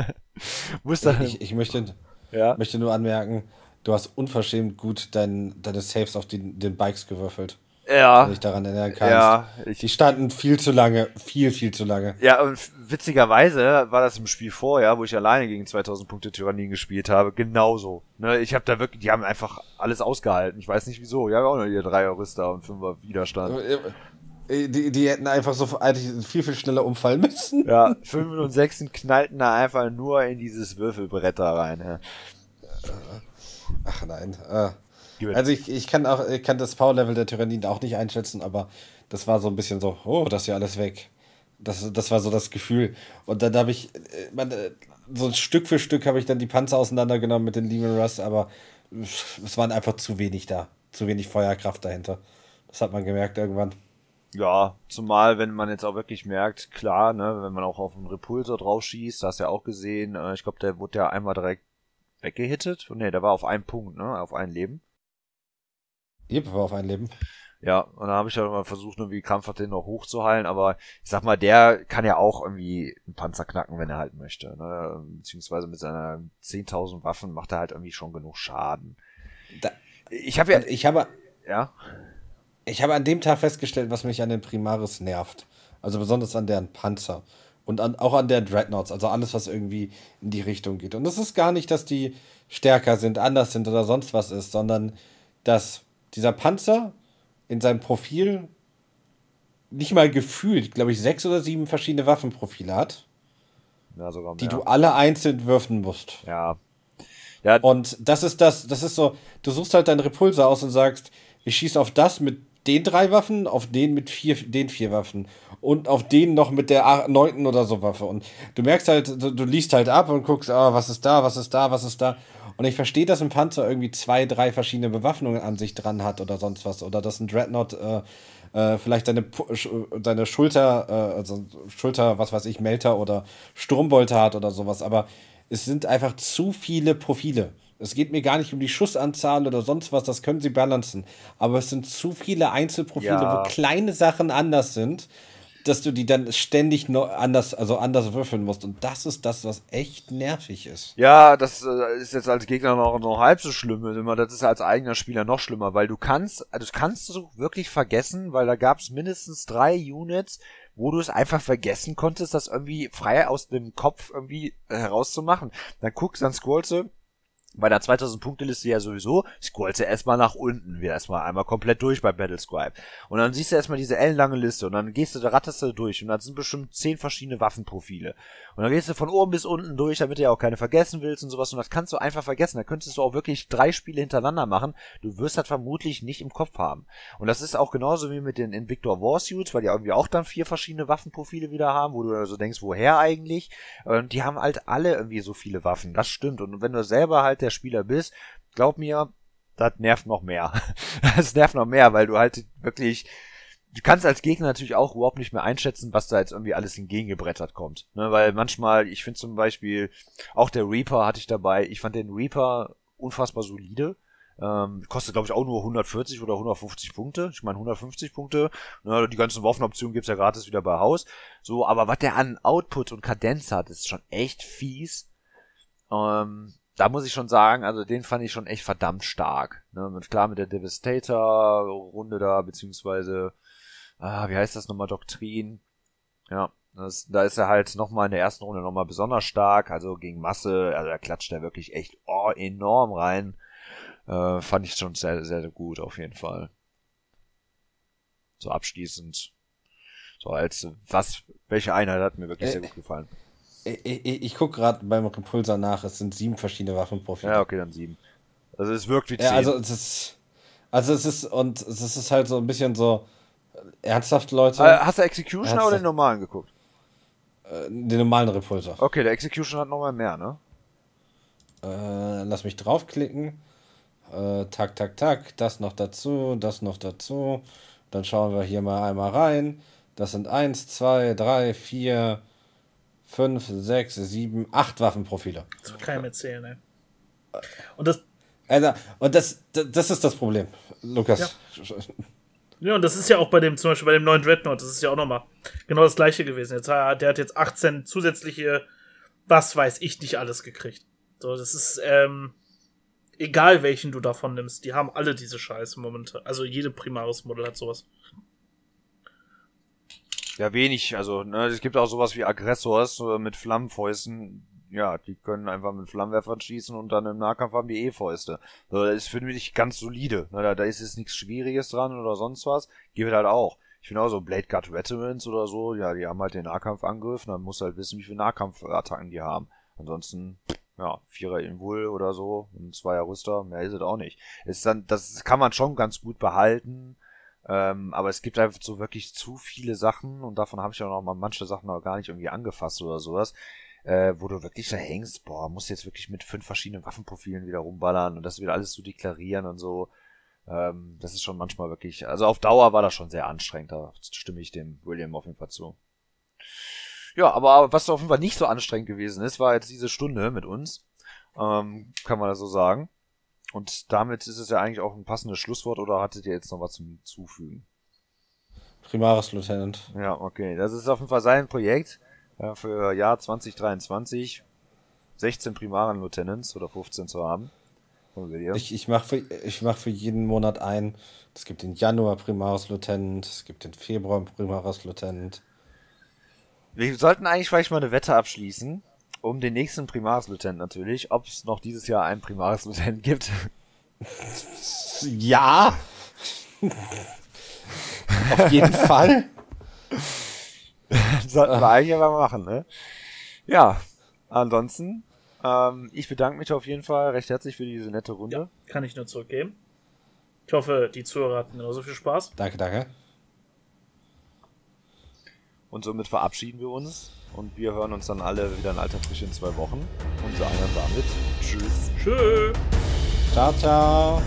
Muss dann ich, ich möchte, ja? möchte nur anmerken, du hast unverschämt gut dein, deine Saves auf den, den Bikes gewürfelt. Ja. Wenn ich daran erinnern kann. Ja. Ich, die standen viel zu lange, viel, viel zu lange. Ja, und witzigerweise war das im Spiel vorher, wo ich alleine gegen 2000 Punkte Tyrannien gespielt habe, genauso. Ne, ich habe da wirklich, die haben einfach alles ausgehalten. Ich weiß nicht wieso. Ja, auch nur hier drei Rister und fünfer Widerstand. Äh, die, die hätten einfach so eigentlich viel, viel schneller umfallen müssen. Ja, 5 und 6 knallten da einfach nur in dieses Würfelbrett da rein. Ja. Ach nein. Äh. Also ich, ich kann auch, ich kann das Power-Level der Tyranniden auch nicht einschätzen, aber das war so ein bisschen so, oh, das ist ja alles weg. Das, das war so das Gefühl. Und dann habe ich, äh, man, äh, so Stück für Stück habe ich dann die Panzer auseinandergenommen mit den Lehman Russ, aber es waren einfach zu wenig da. Zu wenig Feuerkraft dahinter. Das hat man gemerkt irgendwann. Ja, zumal, wenn man jetzt auch wirklich merkt, klar, ne, wenn man auch auf einen Repulsor drauf schießt, hast du ja auch gesehen, äh, ich glaube, der wurde ja einmal direkt weggehittet. Ne, der war auf einem Punkt, ne, auf ein Leben. Jep, war auf ein Leben. Ja, und dann habe ich ja mal versucht, irgendwie krampfhaft den noch hochzuheilen, aber ich sag mal, der kann ja auch irgendwie einen Panzer knacken, wenn er halt möchte. Ne? Beziehungsweise mit seiner 10.000 Waffen macht er halt irgendwie schon genug Schaden. Da, ich habe ja, ich habe, ja, ich habe an dem Tag festgestellt, was mich an den Primaris nervt. Also besonders an deren Panzer. Und an, auch an der Dreadnoughts, also alles, was irgendwie in die Richtung geht. Und es ist gar nicht, dass die stärker sind, anders sind oder sonst was ist, sondern dass dieser Panzer in seinem Profil nicht mal gefühlt, glaube ich, sechs oder sieben verschiedene Waffenprofile hat. Ja. Die du alle einzeln würfen musst. Ja. ja. Und das ist das, das ist so, du suchst halt deinen Repulsor aus und sagst, ich schieße auf das mit den drei Waffen, auf den mit vier, den vier Waffen und auf den noch mit der neunten oder so Waffe. Und du merkst halt, du, du liest halt ab und guckst, ah, was ist da, was ist da, was ist da. Und ich verstehe, dass ein Panzer irgendwie zwei, drei verschiedene Bewaffnungen an sich dran hat oder sonst was. Oder dass ein Dreadnought äh, äh, vielleicht seine, seine Schulter, äh, also Schulter, was weiß ich, Melter oder Sturmbolter hat oder sowas. Aber es sind einfach zu viele Profile. Es geht mir gar nicht um die Schussanzahl oder sonst was, das können sie balancen. Aber es sind zu viele Einzelprofile, ja. wo kleine Sachen anders sind dass du die dann ständig noch anders, also anders würfeln musst. Und das ist das, was echt nervig ist. Ja, das äh, ist jetzt als Gegner noch, noch halb so schlimm. Das ist als eigener Spieler noch schlimmer, weil du kannst, also das kannst du wirklich vergessen, weil da gab es mindestens drei Units, wo du es einfach vergessen konntest, das irgendwie frei aus dem Kopf irgendwie herauszumachen. Dann guckst, dann scrollst du bei der 2000 Punkte Liste ja sowieso, scrollst du erstmal nach unten, wieder erstmal einmal komplett durch bei Battlescribe. Und dann siehst du erstmal diese ellenlange Liste und dann gehst du, da ratterst du durch und dann sind bestimmt zehn verschiedene Waffenprofile. Und dann gehst du von oben bis unten durch, damit du ja auch keine vergessen willst und sowas und das kannst du einfach vergessen. Da könntest du auch wirklich drei Spiele hintereinander machen. Du wirst das vermutlich nicht im Kopf haben. Und das ist auch genauso wie mit den Invictor Warsuits, weil die irgendwie auch dann vier verschiedene Waffenprofile wieder haben, wo du also denkst, woher eigentlich? Und die haben halt alle irgendwie so viele Waffen. Das stimmt. Und wenn du selber halt der Spieler bist, glaub mir, das nervt noch mehr. Das nervt noch mehr, weil du halt wirklich, du kannst als Gegner natürlich auch überhaupt nicht mehr einschätzen, was da jetzt irgendwie alles entgegengebrettert kommt. Ne, weil manchmal, ich finde zum Beispiel, auch der Reaper hatte ich dabei, ich fand den Reaper unfassbar solide. Ähm, kostet, glaube ich, auch nur 140 oder 150 Punkte. Ich meine, 150 Punkte. Ne, die ganzen Waffenoptionen gibt's ja gratis wieder bei Haus. So, aber was der an Output und Kadenz hat, ist schon echt fies. Ähm, da muss ich schon sagen, also den fand ich schon echt verdammt stark. Ne? Klar mit der Devastator-Runde da, beziehungsweise, ah, wie heißt das nochmal, Doktrin. Ja, das, da ist er halt nochmal in der ersten Runde nochmal besonders stark, also gegen Masse, also da klatscht er wirklich echt oh, enorm rein. Äh, fand ich schon sehr, sehr gut auf jeden Fall. So abschließend. So als was, welche Einheit hat mir wirklich Äh, sehr gut gefallen. Ich, ich, ich gucke gerade beim Repulsor nach, es sind sieben verschiedene Waffenprofile. Ja, okay, dann sieben. Also es wirkt wie zehn. Ja, also es ist. Also es ist, und es ist halt so ein bisschen so. Ernsthaft, Leute. äh, hast du Executioner Ernsthaft? oder den normalen geguckt? äh, den normalen Repulsor. Okay, der Execution hat nochmal mehr, ne? Äh, lass mich draufklicken. Äh, tak, tak, tak. Das noch dazu, das noch dazu. Dann schauen wir hier mal einmal rein. Das sind 1, 2, 3, 4, 5, 6, 7, 8 Waffenprofile. Das kann ich mir erzählen, ey. Und das, Also, und das, das, das ist das Problem, Lukas. ja, und das ist ja auch bei dem, zum Beispiel bei dem neuen Dreadnought, das ist ja auch nochmal genau das gleiche gewesen. Jetzt, der hat jetzt 18 zusätzliche, was weiß ich, nicht alles gekriegt. So, das ist, ähm, egal welchen du davon nimmst, die haben alle diese Scheiße momentan. Also jede Primaris-Modell hat sowas. Ja, wenig. Also, ne, es gibt auch sowas wie Aggressors äh, mit Flammenfäusten. Ja, die können einfach mit Flammenwerfern schießen und dann im Nahkampf haben die E-Fäuste. So, das ist für mich ganz solide. Da, da ist jetzt nichts Schwieriges dran oder sonst was. Gibt halt auch. Ich finde auch so Blade Guard Veterans oder so, ja, die haben halt den Nahkampfangriff, dann musst du halt wissen, wie viele Nahkampfattacken die haben. Ansonsten, ja, Vierer Invul oder so, und Zweier Rüster, mehr ist es auch nicht. Ist dann, das kann man schon ganz gut behalten. Ähm, aber es gibt einfach so wirklich zu viele Sachen und davon habe ich auch noch mal manche Sachen noch gar nicht irgendwie angefasst oder sowas, äh, wo du wirklich da hängst, boah, musst jetzt wirklich mit fünf verschiedenen Waffenprofilen wieder rumballern und das wieder alles zu deklarieren und so. Ähm, das ist schon manchmal wirklich, also auf Dauer war das schon sehr anstrengend, da stimme ich dem William auf jeden Fall zu. Ja, aber was auf jeden Fall nicht so anstrengend gewesen ist, war jetzt diese Stunde mit uns, ähm, kann man das so sagen. Und damit ist es ja eigentlich auch ein passendes Schlusswort oder hattet ihr jetzt noch was zum Hinzufügen? Primaris Lieutenant. Ja, okay. Das ist auf jeden Fall sein Projekt ja, für Jahr 2023. 16 Primaren Lieutenants oder 15 zu haben. Ich, ich mache für, ich mach für jeden Monat ein. Es gibt den Januar Primaris Lieutenant, es gibt den Februar Primaris Lieutenant. Wir sollten eigentlich vielleicht mal eine Wette abschließen. Um den nächsten Primaris Lieutenant natürlich, ob es noch dieses Jahr einen Primaris Lieutenant gibt. Ja! Auf jeden Fall. sollten wir eigentlich aber machen, ne? Ja, ansonsten, ähm, ich bedanke mich auf jeden Fall recht herzlich für diese nette Runde. Ja, kann ich nur zurückgeben. Ich hoffe, die Zuhörer hatten genauso viel Spaß. Danke, danke. Und somit verabschieden wir uns. Und wir hören uns dann alle wieder in alter Frische in zwei Wochen. Und sagen dann damit Tschüss. Tschüss. Ciao, ciao.